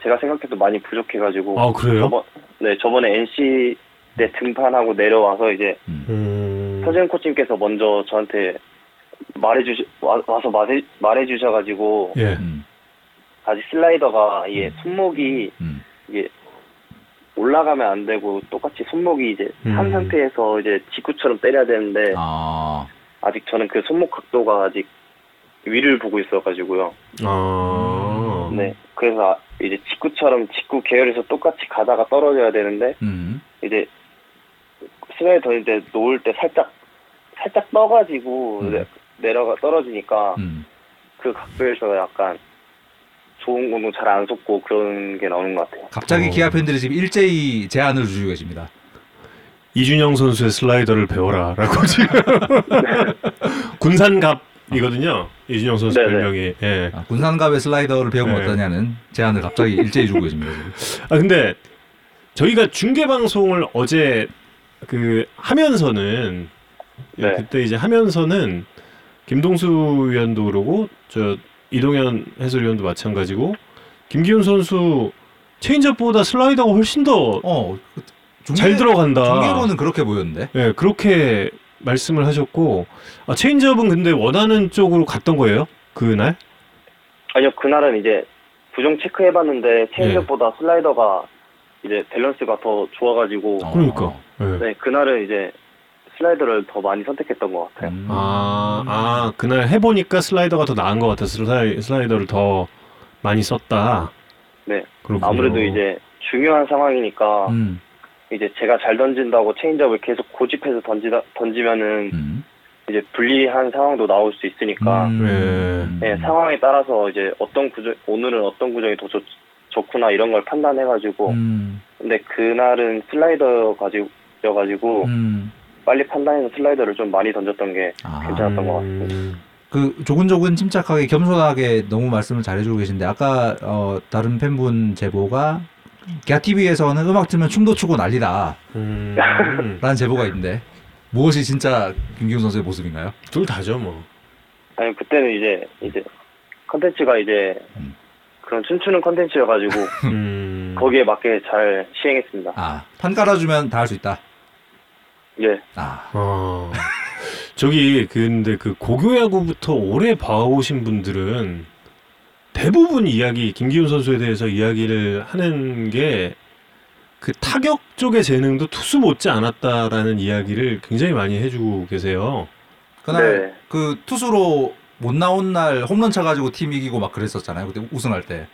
제가 생각해도 많이 부족해가지고. 아, 그래요? 저번, 네, 저번에 NC 때 등판하고 내려와서 이제 음. 서재훈 코치님께서 먼저 저한테 말해주시, 와, 와서 말해, 말해주셔가지고. 예. 음, 아직 슬라이더가 이게 손목이 음. 이게 올라가면 안 되고 똑같이 손목이 이제 한 음. 상태에서 이제 직구처럼 때려야 되는데 아, 아직 저는 그 손목 각도가 아직 위를 보고 있어가지고요. 아. 네. 그래서 아- 이제 직구처럼 직구 계열에서 똑같이 가다가 떨어져야 되는데 음, 이제 슬라이드 던질 때 놓을 때 살짝 살짝 떠가지고 음. 내- 내려가 떨어지니까 음. 그 각도에서 약간 좋은 공도 잘 안 쏟고 그런 게 나오는 것 같아요. 갑자기 어. 기아 팬들이 지금 일제히 제안을 주고 계십니다. 이준영 선수의 슬라이더를 배워라라고 지금 군산갑 이거든요. 이준영 선수 네네. 별명이. 예. 아, 군산갑의 슬라이더를 배우면 네. 어떠냐는 제안을 갑자기 일제히 주고 계십니다. 지금. 아 근데 저희가 중계 방송을 어제 그 하면서는 네. 그때 이제 하면서는 김동수 위원도 그러고 저 이동현 해설위원도 마찬가지고 김기훈 선수 체인지업보다 슬라이더가 훨씬 더잘 어, 중계- 들어간다. 중계로는 그렇게 보였는데. 예, 그렇게 말씀을 하셨고 아, 체인지업은 근데 원하는 쪽으로 갔던 거예요? 그날? 아니요, 그날은 이제 구종 체크해봤는데 체인지업보다 슬라이더가 이제 밸런스가 더 좋아가지고 어. 그러니까. 예. 네 그날은 이제 슬라이더를 더 많이 선택했던 것 같아요. 음. 아, 아, 그날 해보니까 슬라이더가 더 나은 것 같아서 슬라이, 슬라이더를 더 많이 썼다. 네. 그렇군요. 아무래도 이제 중요한 상황이니까 음, 이제 제가 잘 던진다고 체인지업을 계속 고집해서 던지다 던지면은 음. 이제 불리한 상황도 나올 수 있으니까 음. 네, 상황에 따라서 이제 어떤 구조 오늘은 어떤 구정이 더 좋, 좋구나 이런 걸 판단해 가지고 음, 근데 그날은 슬라이더 가지고 여가지고 음. 빨리 판단해서 슬라이더를 좀 많이 던졌던 게 아. 괜찮았던 것 같습니다. 음, 그 조근조근 침착하게 겸손하게 너무 말씀을 잘해주고 계신데 아까 어, 다른 팬분 제보가 기아 TV에서는 음악 틀면 춤도 추고 난리다라는 음, 제보가 있는데 무엇이 진짜 김기훈 선수의 모습인가요? 둘 다죠, 뭐. 아니 그때는 이제 이제 컨텐츠가 이제 음. 그런 춤추는 컨텐츠여가지고 음, 거기에 맞게 잘 시행했습니다. 아, 판 깔아주면 다 할 수 있다. 예. 아, 어, 저기, 근데 그 고교야구부터 오래 봐오신 분들은 대부분 이야기, 김기훈 선수에 대해서 이야기를 하는 게 그 타격 쪽의 재능도 투수 못지 않았다라는 이야기를 굉장히 많이 해주고 계세요. 그날 네. 그 투수로 못 나온 날 홈런 쳐가지고 팀 이기고 막 그랬었잖아요. 그때 우승할 때.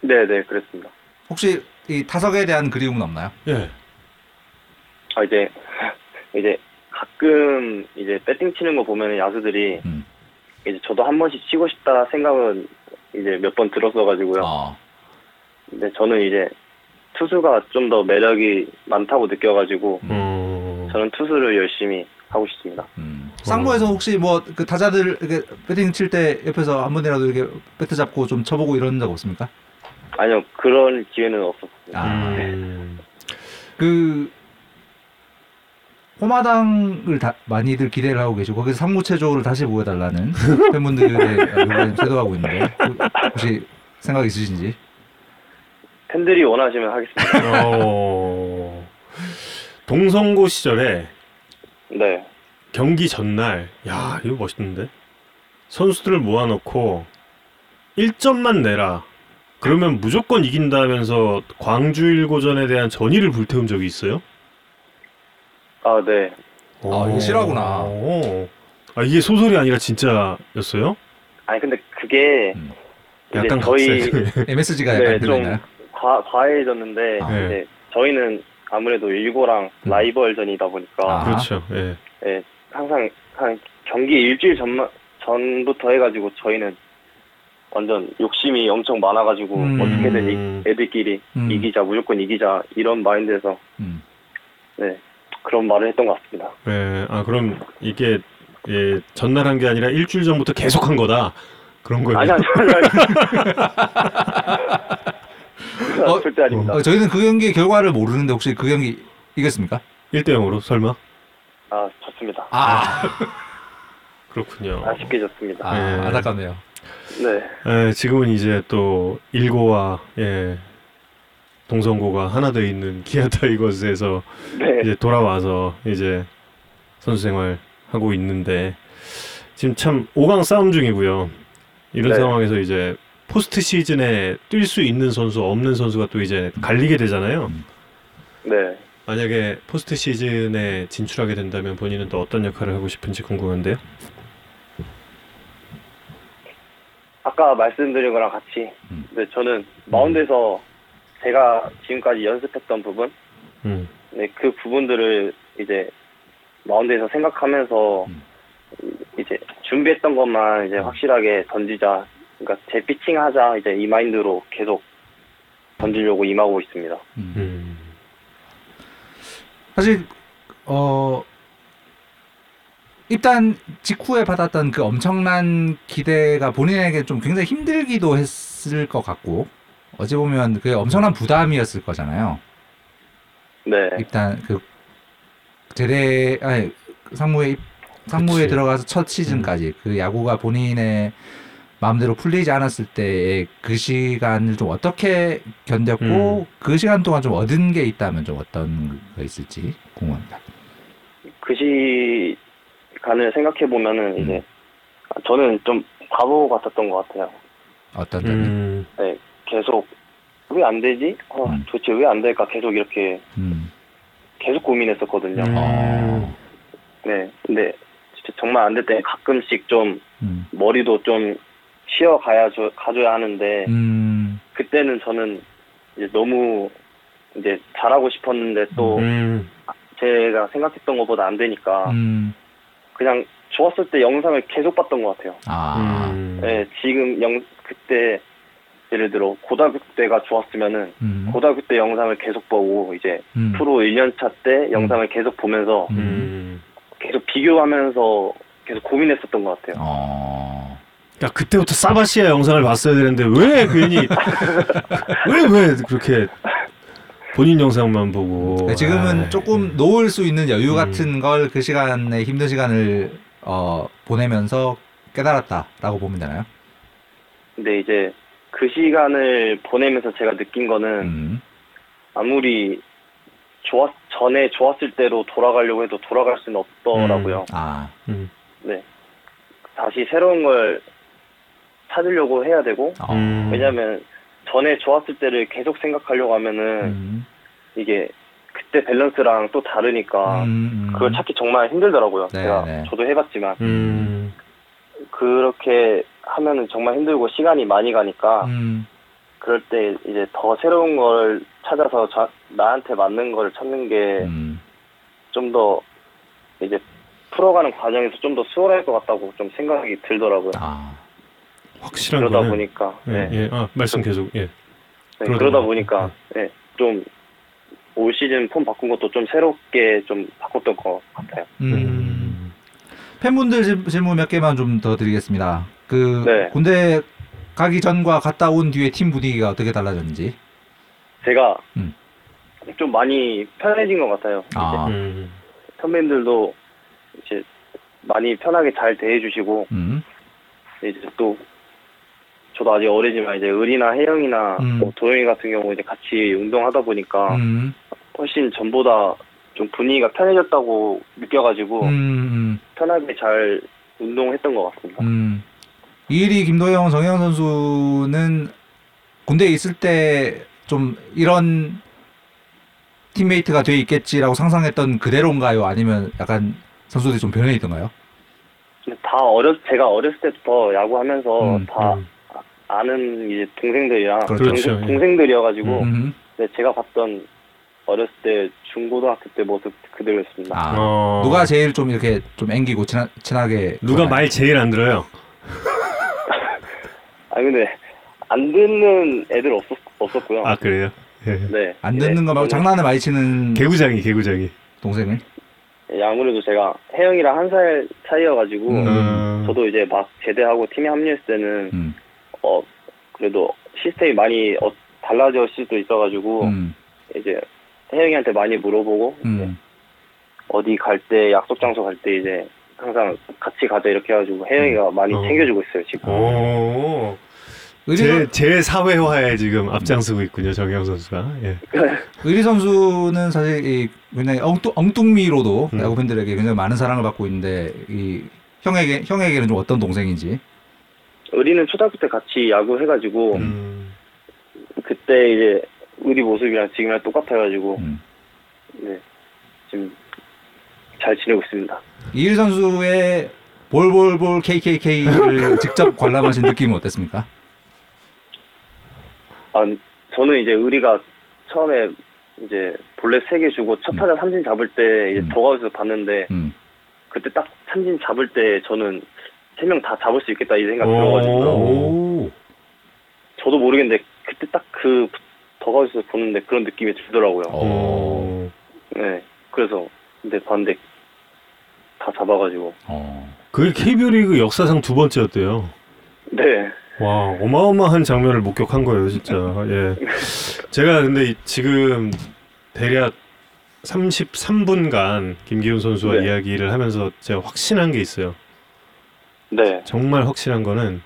네 네 그랬습니다. 혹시 이 타석에 대한 그리움은 없나요? 예. 아 이제 이제 가끔 이제 배팅 치는 거 보면은 야수들이 음. 이제 저도 한 번씩 치고 싶다 생각은 이제 몇 번 들었어가지고요. 어. 근데 저는 이제 투수가 좀 더 매력이 많다고 느껴가지고 어, 저는 투수를 열심히 하고 싶습니다. 음. 쌍무에서 혹시 뭐 그 타자들 이렇게 배팅 칠 때 옆에서 한 번이라도 이렇게 배트 잡고 좀 쳐보고 이런 적 없습니까? 아니요 그런 기회는 없었습니다. 아. 음, 그 호마당을 다, 많이들 기대를 하고 계시고 거기서 상무체조를 다시 보여달라는 팬분들의 쇄도하고 있는데 혹시 생각 있으신지? 팬들이 원하시면 하겠습니다. 어, 동성고 시절에 네. 경기 전날 야 이거 멋있는데 선수들을 모아놓고 1점만 내라 그러면 무조건 이긴다면서 광주 일고전에 대한 전의를 불태운 적이 있어요? 아, 네. 아, 이거 실화구나. 오. 아 이게 소설이 아니라 진짜였어요? 아니, 근데 그게 음. 이제 약간 저희. MSG가 네, 약간 좀 들어있나요? 과, 과해졌는데 아. 네. 이제 저희는 아무래도 일고랑 음. 라이벌전이다 보니까 아. 그렇죠. 예. 예, 항상 한 경기 일주일 전만 전부터 해가지고 저희는 완전 욕심이 엄청 많아가지고 음. 어떻게든 이, 애들끼리 음. 이기자 무조건 이기자 이런 마인드에서 음. 네 그런 말을 했던 것 같습니다. 예. 아 그럼 이게 예, 전날 한 게 아니라 일주일 전부터 계속 한 거다. 그런 거예요. 아니 아니 아니. 어, 절대 아닙니다. 어, 저희는 그 경기 결과를 모르는데 혹시 그 경기 이겼습니까? 1대 0으로 설마? 아 좋습니다. 아, 그렇군요. 아쉽게 졌습니다. 아 네. 안타깝네요. 네. 예, 지금은 이제 또 일고와 예, 동성고가 하나 돼 있는 기아 타이거즈에서 네. 이제 돌아와서 이제 선수 생활 하고 있는데 지금 참 5강 싸움 중이고요. 이런 네. 상황에서 이제 포스트 시즌에 뛸 수 있는 선수 없는 선수가 또 이제 갈리게 되잖아요. 네. 만약에 포스트 시즌에 진출하게 된다면 본인은 또 어떤 역할을 하고 싶은지 궁금한데요. 아까 말씀드린 거랑 같이 음. 네, 저는 마운드에서 제가 지금까지 연습했던 부분 음. 네, 그 부분들을 이제 마운드에서 생각하면서 음. 이제 준비했던 것만 이제 확실하게 던지자. 그러니까 제 피칭 하자 이제 이 마인드로 계속 던지려고 임하고 있습니다. 음. 음. 사실 어 입단 직후에 받았던 그 엄청난 기대가 본인에게 좀 굉장히 힘들기도 했을 것 같고 어찌 보면 그게 엄청난 부담이었을 거잖아요. 네. 입단 그 제대 아니 상무에 입- 상무에 그치. 들어가서 첫 시즌까지 그 야구가 본인의 마음대로 풀리지 않았을 때의 그 시간을 좀 어떻게 견뎠고 음. 그 시간 동안 좀 얻은 게 있다면 좀 어떤 거 있을지 궁금합니다. 그 시간을 생각해 보면은 음. 이제 저는 좀 바보 같았던 것 같아요. 어떤 점이? 음. 네, 계속 왜 안 되지? 어, 음. 도대체 왜 안 될까? 계속 이렇게 음. 계속 고민했었거든요. 음. 어. 네, 근데 진짜 정말 안 될 때 가끔씩 좀 음. 머리도 좀 쉬어 가야 가줘야 하는데 음. 그때는 저는 이제 너무 이제 잘하고 싶었는데 또 음. 제가 생각했던 것보다 안 되니까 음. 그냥 좋았을 때 영상을 계속 봤던 것 같아요. 아. 음. 네, 지금 영 그때 예를 들어 고등학교 때가 좋았으면은 음. 고등학교 때 영상을 계속 보고 이제 음. 프로 1년차 때 영상을 계속 보면서 음. 음. 계속 비교하면서 계속 고민했었던 것 같아요. 어. 야 그때부터 사바시아 영상을 봤어야 되는데 왜 괜히 왜왜 그렇게 본인 영상만 보고 네, 지금은 아이, 조금 놓을 수 있는 여유 음. 같은 걸 그 시간에 힘든 시간을 어, 보내면서 깨달았다라고 보면 되나요? 근데 이제 그 시간을 보내면서 제가 느낀 거는 음. 아무리 좋았 전에 좋았을 때로 돌아가려고 해도 돌아갈 수는 없더라고요. 아. 음. 네. 다시 새로운 걸 찾으려고 해야 되고 어. 음. 왜냐하면 전에 좋았을 때를 계속 생각하려고 하면은 음. 이게 그때 밸런스랑 또 다르니까 음, 음. 그걸 찾기 정말 힘들더라고요. 네, 제가 네. 저도 해봤지만 음. 그렇게 하면은 정말 힘들고 시간이 많이 가니까 음. 그럴 때 이제 더 새로운 걸 찾아서 자- 나한테 맞는 걸 찾는 게 좀더 음. 이제 풀어가는 과정에서 좀 더 수월할 것 같다고 좀 생각이 들더라고요. 아. 확실한 그러다 거는 보니까 예, 네. 예. 아, 말씀 계속 예. 네, 그러다 그러다 보니까. 보니까 네, 좀올 시즌 폼 바꾼 것도 좀 새롭게 좀 바꿨던 것 같아요. 음. 팬분들 질- 질문 몇 개만 좀 더 드리겠습니다. 그 네. 군대 가기 전과 갔다 온 뒤에 팀 분위기가 어떻게 달라졌는지. 제가 음. 좀 많이 편해진 것 같아요. 아. 음. 선배님들도 이제 많이 편하게 잘 대해주시고 음. 이제 또 저도 아직 어리지만 이제 을이나 혜영이나 음. 뭐 도영이 같은 경우 이제 같이 운동하다 보니까 음. 훨씬 전보다 좀 분위기가 편해졌다고 느껴가지고 음, 음, 편하게 잘 운동했던 것 같습니다. 음. 이일이 김도영 정영 선수는 군대에 있을 때 좀 이런 팀메이트가 돼 있겠지라고 상상했던 그대로인가요? 아니면 약간 선수들이 좀 변해 있던가요? 다 어렸 제가 어렸을 때부터 야구하면서 음, 다 음. 아는 이제 동생들이랑 그렇죠. 동생, 동생들이어가지고 음. 네, 제가 봤던 어렸을 때 중고등학교 때 모습 그대로였습니다. 아, 어. 누가 제일 좀 이렇게 좀 앵기고 친하, 친하게 누가 좋아해요? 말 제일 안 들어요? 아 근데 안 듣는 애들 없었 없었고요. 아 그래요? 예. 네. 안 네, 듣는 거 말고 저는- 장난을 많이 치는 개구장이 개구장이. 동생은 예, 아무래도 제가 혜영이랑 한 살 차이여가지고 음. 음. 저도 이제 막 제대하고 팀에 합류했을 때는 음. 어 그래도 시스템이 많이 어, 달라졌을 수도 있어가지고 음. 이제 혜영이한테 많이 물어보고 음. 어디 갈 때 약속 장소 갈 때 이제 항상 같이 가자 이렇게 해가지고 혜영이가 많이 어. 챙겨주고 있어요 지금. 오. 의리, 제, 제 사회화에 지금 앞장서고 있군요 정영 선수가. 예. 의리 선수는 사실 이 굉장히 엉뚱, 엉뚱미로도 음. 야구 팬들에게 굉장히 많은 사랑을 받고 있는데 이 형에게 형에게는 좀 어떤 동생인지. 의리는 초등학교 때 같이 야구 해가지고 음. 그때 이제 의리 모습이랑 지금이랑 똑같아가지고 음. 네 지금 잘 지내고 있습니다. 이일 선수의 볼볼볼 KKK를 직접 관람하신 느낌은 어땠습니까? 아 저는 이제 의리가 처음에 이제 볼넷 세개 주고 첫 타자 삼진 잡을 때 이제 음. 더가웃에서 봤는데 음. 그때 딱 삼진 잡을 때 저는 세 명 다 잡을 수 있겠다 이 생각 오. 들어가지고 오. 저도 모르겠는데 그때 딱 그 더가웃에서 보는데 그런 느낌이 들더라고요. 어. 오. 네 그래서 근데 봤는데 다 잡아가지고 어. 그게 KBO 리그 역사상 두 번째였대요. 네 와 어마어마한 장면을 목격한 거예요 진짜. 예. 제가 근데 이- 지금 대략 33분간 김기훈 선수와 네. 이야기를 하면서 제가 확신한 게 있어요. 네. 정말 확실한 거는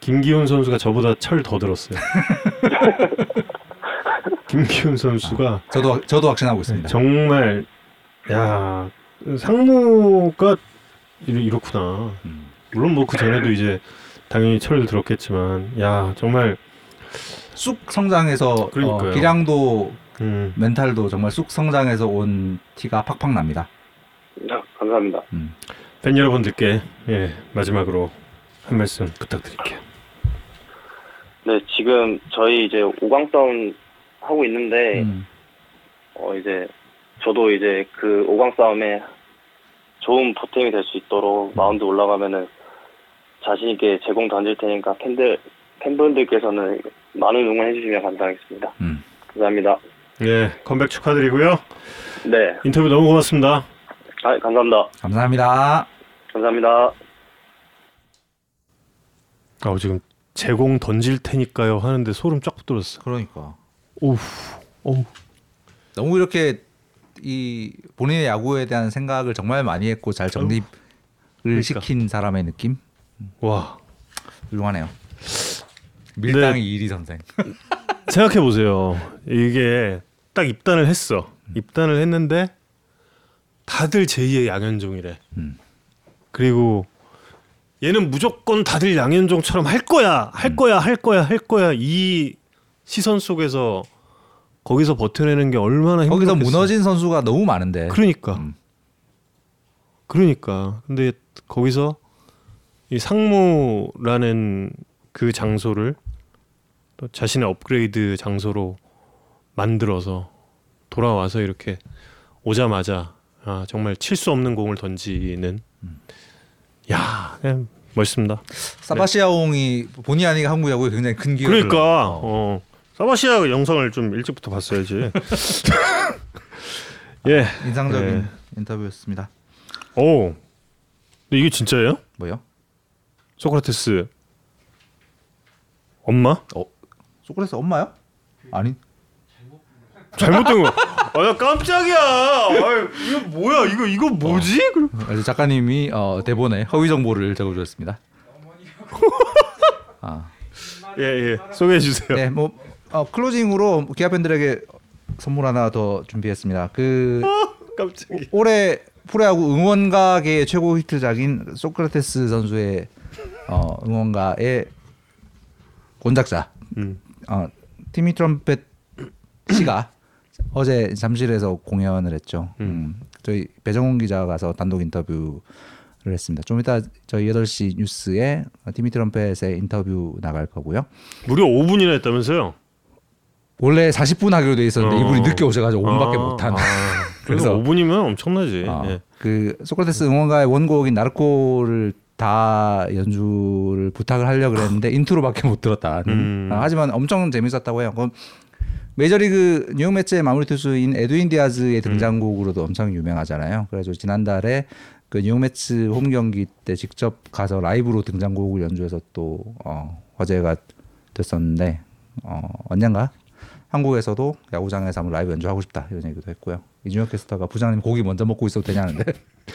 김기훈 선수가 저보다 철 더 들었어요. 김기훈 선수가 저도 저도 확신하고 있습니다. 정말 야 상무가 이렇- 이렇 구나. 음. 물론 뭐 그 전에도 이제 당연히 철을 들었겠지만 야 정말 쑥 성장해서. 어, 기량도 음, 멘탈도 정말 쑥 성장해서 온 티가 팍팍 납니다. 아, 감사합니다. 음. 팬 여러분들께 예 마지막으로 한 말씀 부탁드릴게요. 네 지금 저희 이제 5강 싸움 하고 있는데 음. 어 이제 저도 이제 그 5강 싸움에 좋은 보탬이 될 수 있도록 마운드 올라가면은 자신 있게 제공 던질 테니까 팬들 팬분들께서는 많은 응원해 주시면 감사하겠습니다. 음. 감사합니다. 예 컴백 축하드리고요. 네, 인터뷰 너무 고맙습니다. 아, 감사합니다. 감사합니다. 감사합니다. 아 지금 제공 던질 테니까요 하는데 소름 쫙 돋았어. 그러니까 오우 오우 너무 이렇게 이 본인의 야구에 대한 생각을 정말 많이 했고 잘 정립을 그러니까. 시킨 사람의 느낌 와 훌륭하네요. 네. 밀당의 이리 선생. 생각해 보세요. 이게 딱 입단을 했어. 입단을 했는데 다들 제2의 양현종이래. 음. 그리고 얘는 무조건 다들 양현종처럼 할 거야, 할 거야, 할 거야, 할 거야. 이 시선 속에서 거기서 버텨내는 게 얼마나 거기서 힘들었겠어. 무너진 선수가 너무 많은데. 그러니까. 음. 그러니까. 근데 거기서 이 상무라는 그 장소를 또 자신의 업그레이드 장소로 만들어서 돌아와서 이렇게 오자마자 아, 정말 칠 수 없는 공을 던지는 야 그냥 멋있습니다. 사바시아옹이 본의 아니게 한국 야구에 굉장히 큰 기여를. 그러니까 어. 어. 사바시아 영상을 좀 일찍부터 봤어야지. 예. 인상적인 네. 인터뷰였습니다. 오. 이게 진짜예요? 뭐요? 소크라테스 엄마? 어, 소크라테스 엄마요? 아니. 잘못된 거. 아, 나 깜짝이야. 아이, 이거 뭐야? 이거 이거 뭐지? 그럼- 그래서 작가님이 어, 대본에 허위 정보를 적어주셨습니다. 아, 예, 예. 소개해 주세요. 네, 뭐 어, 클로징으로 기아 팬들에게 선물 하나 더 준비했습니다. 그 깜짝이. 올해 프로야구 응원가계의 최고 히트작인 소크라테스 선수의 어, 응원가의 원작자 음. 어, 티미 트럼펫 씨가 어제 잠실에서 공연을 했죠. 음. 음, 저희 배정훈 기자가 가서 단독 인터뷰를 했습니다. 좀 이따 저희 8시 뉴스에 티미 트럼펫의 인터뷰 나갈 거고요. 무려 5분이나 했다면서요? 원래 40분 하기로 돼 있었는데 어. 이분이 늦게 오셔가지고 5분밖에 아, 못한. 아, 그래서- 그래서 5분이면 엄청나지. 어, 예. 그 소크라테스 응원가의 원곡인 나르코를 다 연주를 부탁을 하려고 그랬는데 intro밖에 못 들었다. 음. 아, 하지만 엄청 재밌었다고 해요. 그럼 메이저리그 뉴욕 매츠의 마무리 투수인 에드윈 디아즈의 등장곡으로도 엄청 유명하잖아요. 그래서 지난달에 그 뉴욕 매츠 홈 경기 때 직접 가서 라이브로 등장곡을 연주해서 또 어, 화제가 됐었는데 어, 언젠가 한국에서도 야구장에서 한번 라이브 연주하고 싶다 이런 얘기도 했고요. 이준혁 캐스터가 부장님 고기 먼저 먹고 있어도 되냐는데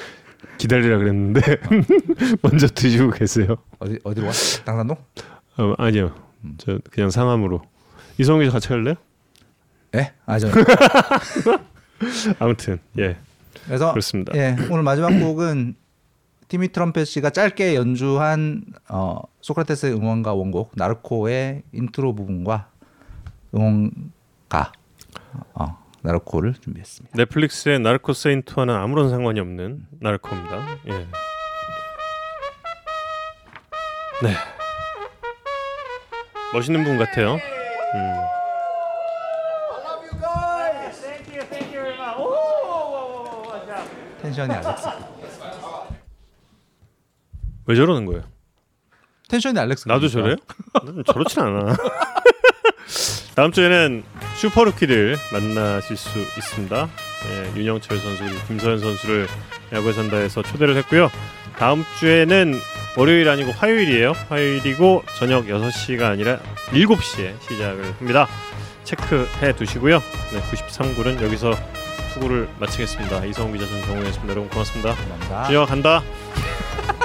기다리라 그랬는데 먼저 드시고 계세요. 어디 어디로 와? 당산동? 어, 아니요. 저 그냥 상암으로. 기자 같이 갈래요? 예? 아 저. 아무튼 예 그래서 그렇습니다. 예 오늘 마지막 곡은 티미 트럼펫 씨가 짧게 연주한 어, 소크라테스 응원가 원곡 나르코의 인트로 부분과 응원가 어, 나르코를 준비했습니다. 넷플릭스의 나르코 세인트와는 아무런 상관이 없는 나르코입니다. 예. 네. 멋있는 분 같아요. 음. 텐션이 알렉스. 왜 저러는 거예요? 텐션이 알렉스. 나도 저래요? 난 저렇진 않아. 다음 주에는 슈퍼루키를 만나실 수 있습니다. 예, 윤영철 선수 그리고 김서현 선수를 야구의 산다에서 초대를 했고요. 다음 주에는 월요일 아니고 화요일이에요. 화요일이고 저녁 6시가 아니라 7시에 시작을 합니다. 체크해 두시고요. 네, 93구는 여기서 투구를 마치겠습니다. 이성훈 기자 전정우였습니다. 여러분 고맙습니다. 감사합니다. 준혁아 간다.